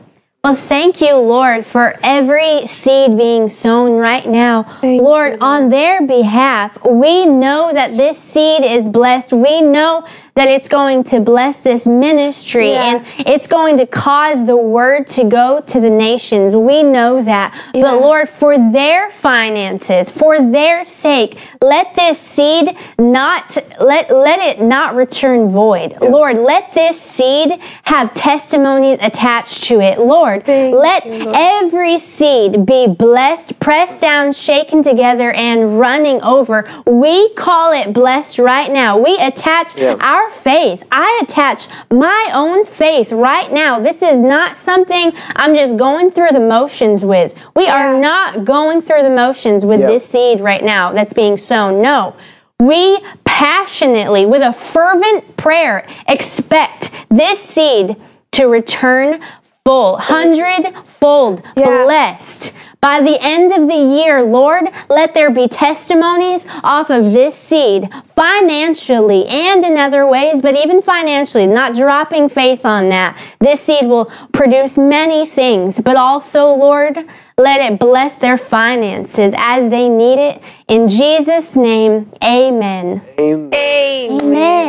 Well, thank you, Lord, for every seed being sown right now. Thank Lord, you, Lord. on their behalf, we know that this seed is blessed. We know that it's going to bless this ministry Yeah. and it's going to cause the word to go to the nations. We know that. Yeah. But Lord, for their finances, for their sake, let this seed not let let it not return void. Lord, let this seed have testimonies attached to it. Lord, Thank let you, Lord. every seed be blessed, pressed down, shaken together, and running over. We call it blessed right now. We attach Yeah. Faith. I attach my own faith right now. This is not something I'm just going through the motions with. We are not going through the motions with Yeah. this seed right now that's being sown. No. We passionately, with a fervent prayer, expect this seed to return full, hundredfold, Yeah. blessed. By the end of the year, Lord, let there be testimonies off of this seed financially and in other ways, but even financially, not dropping faith on that. This seed will produce many things, but also, Lord, let it bless their finances as they need it. In Jesus' name, amen. Amen. Amen. Amen.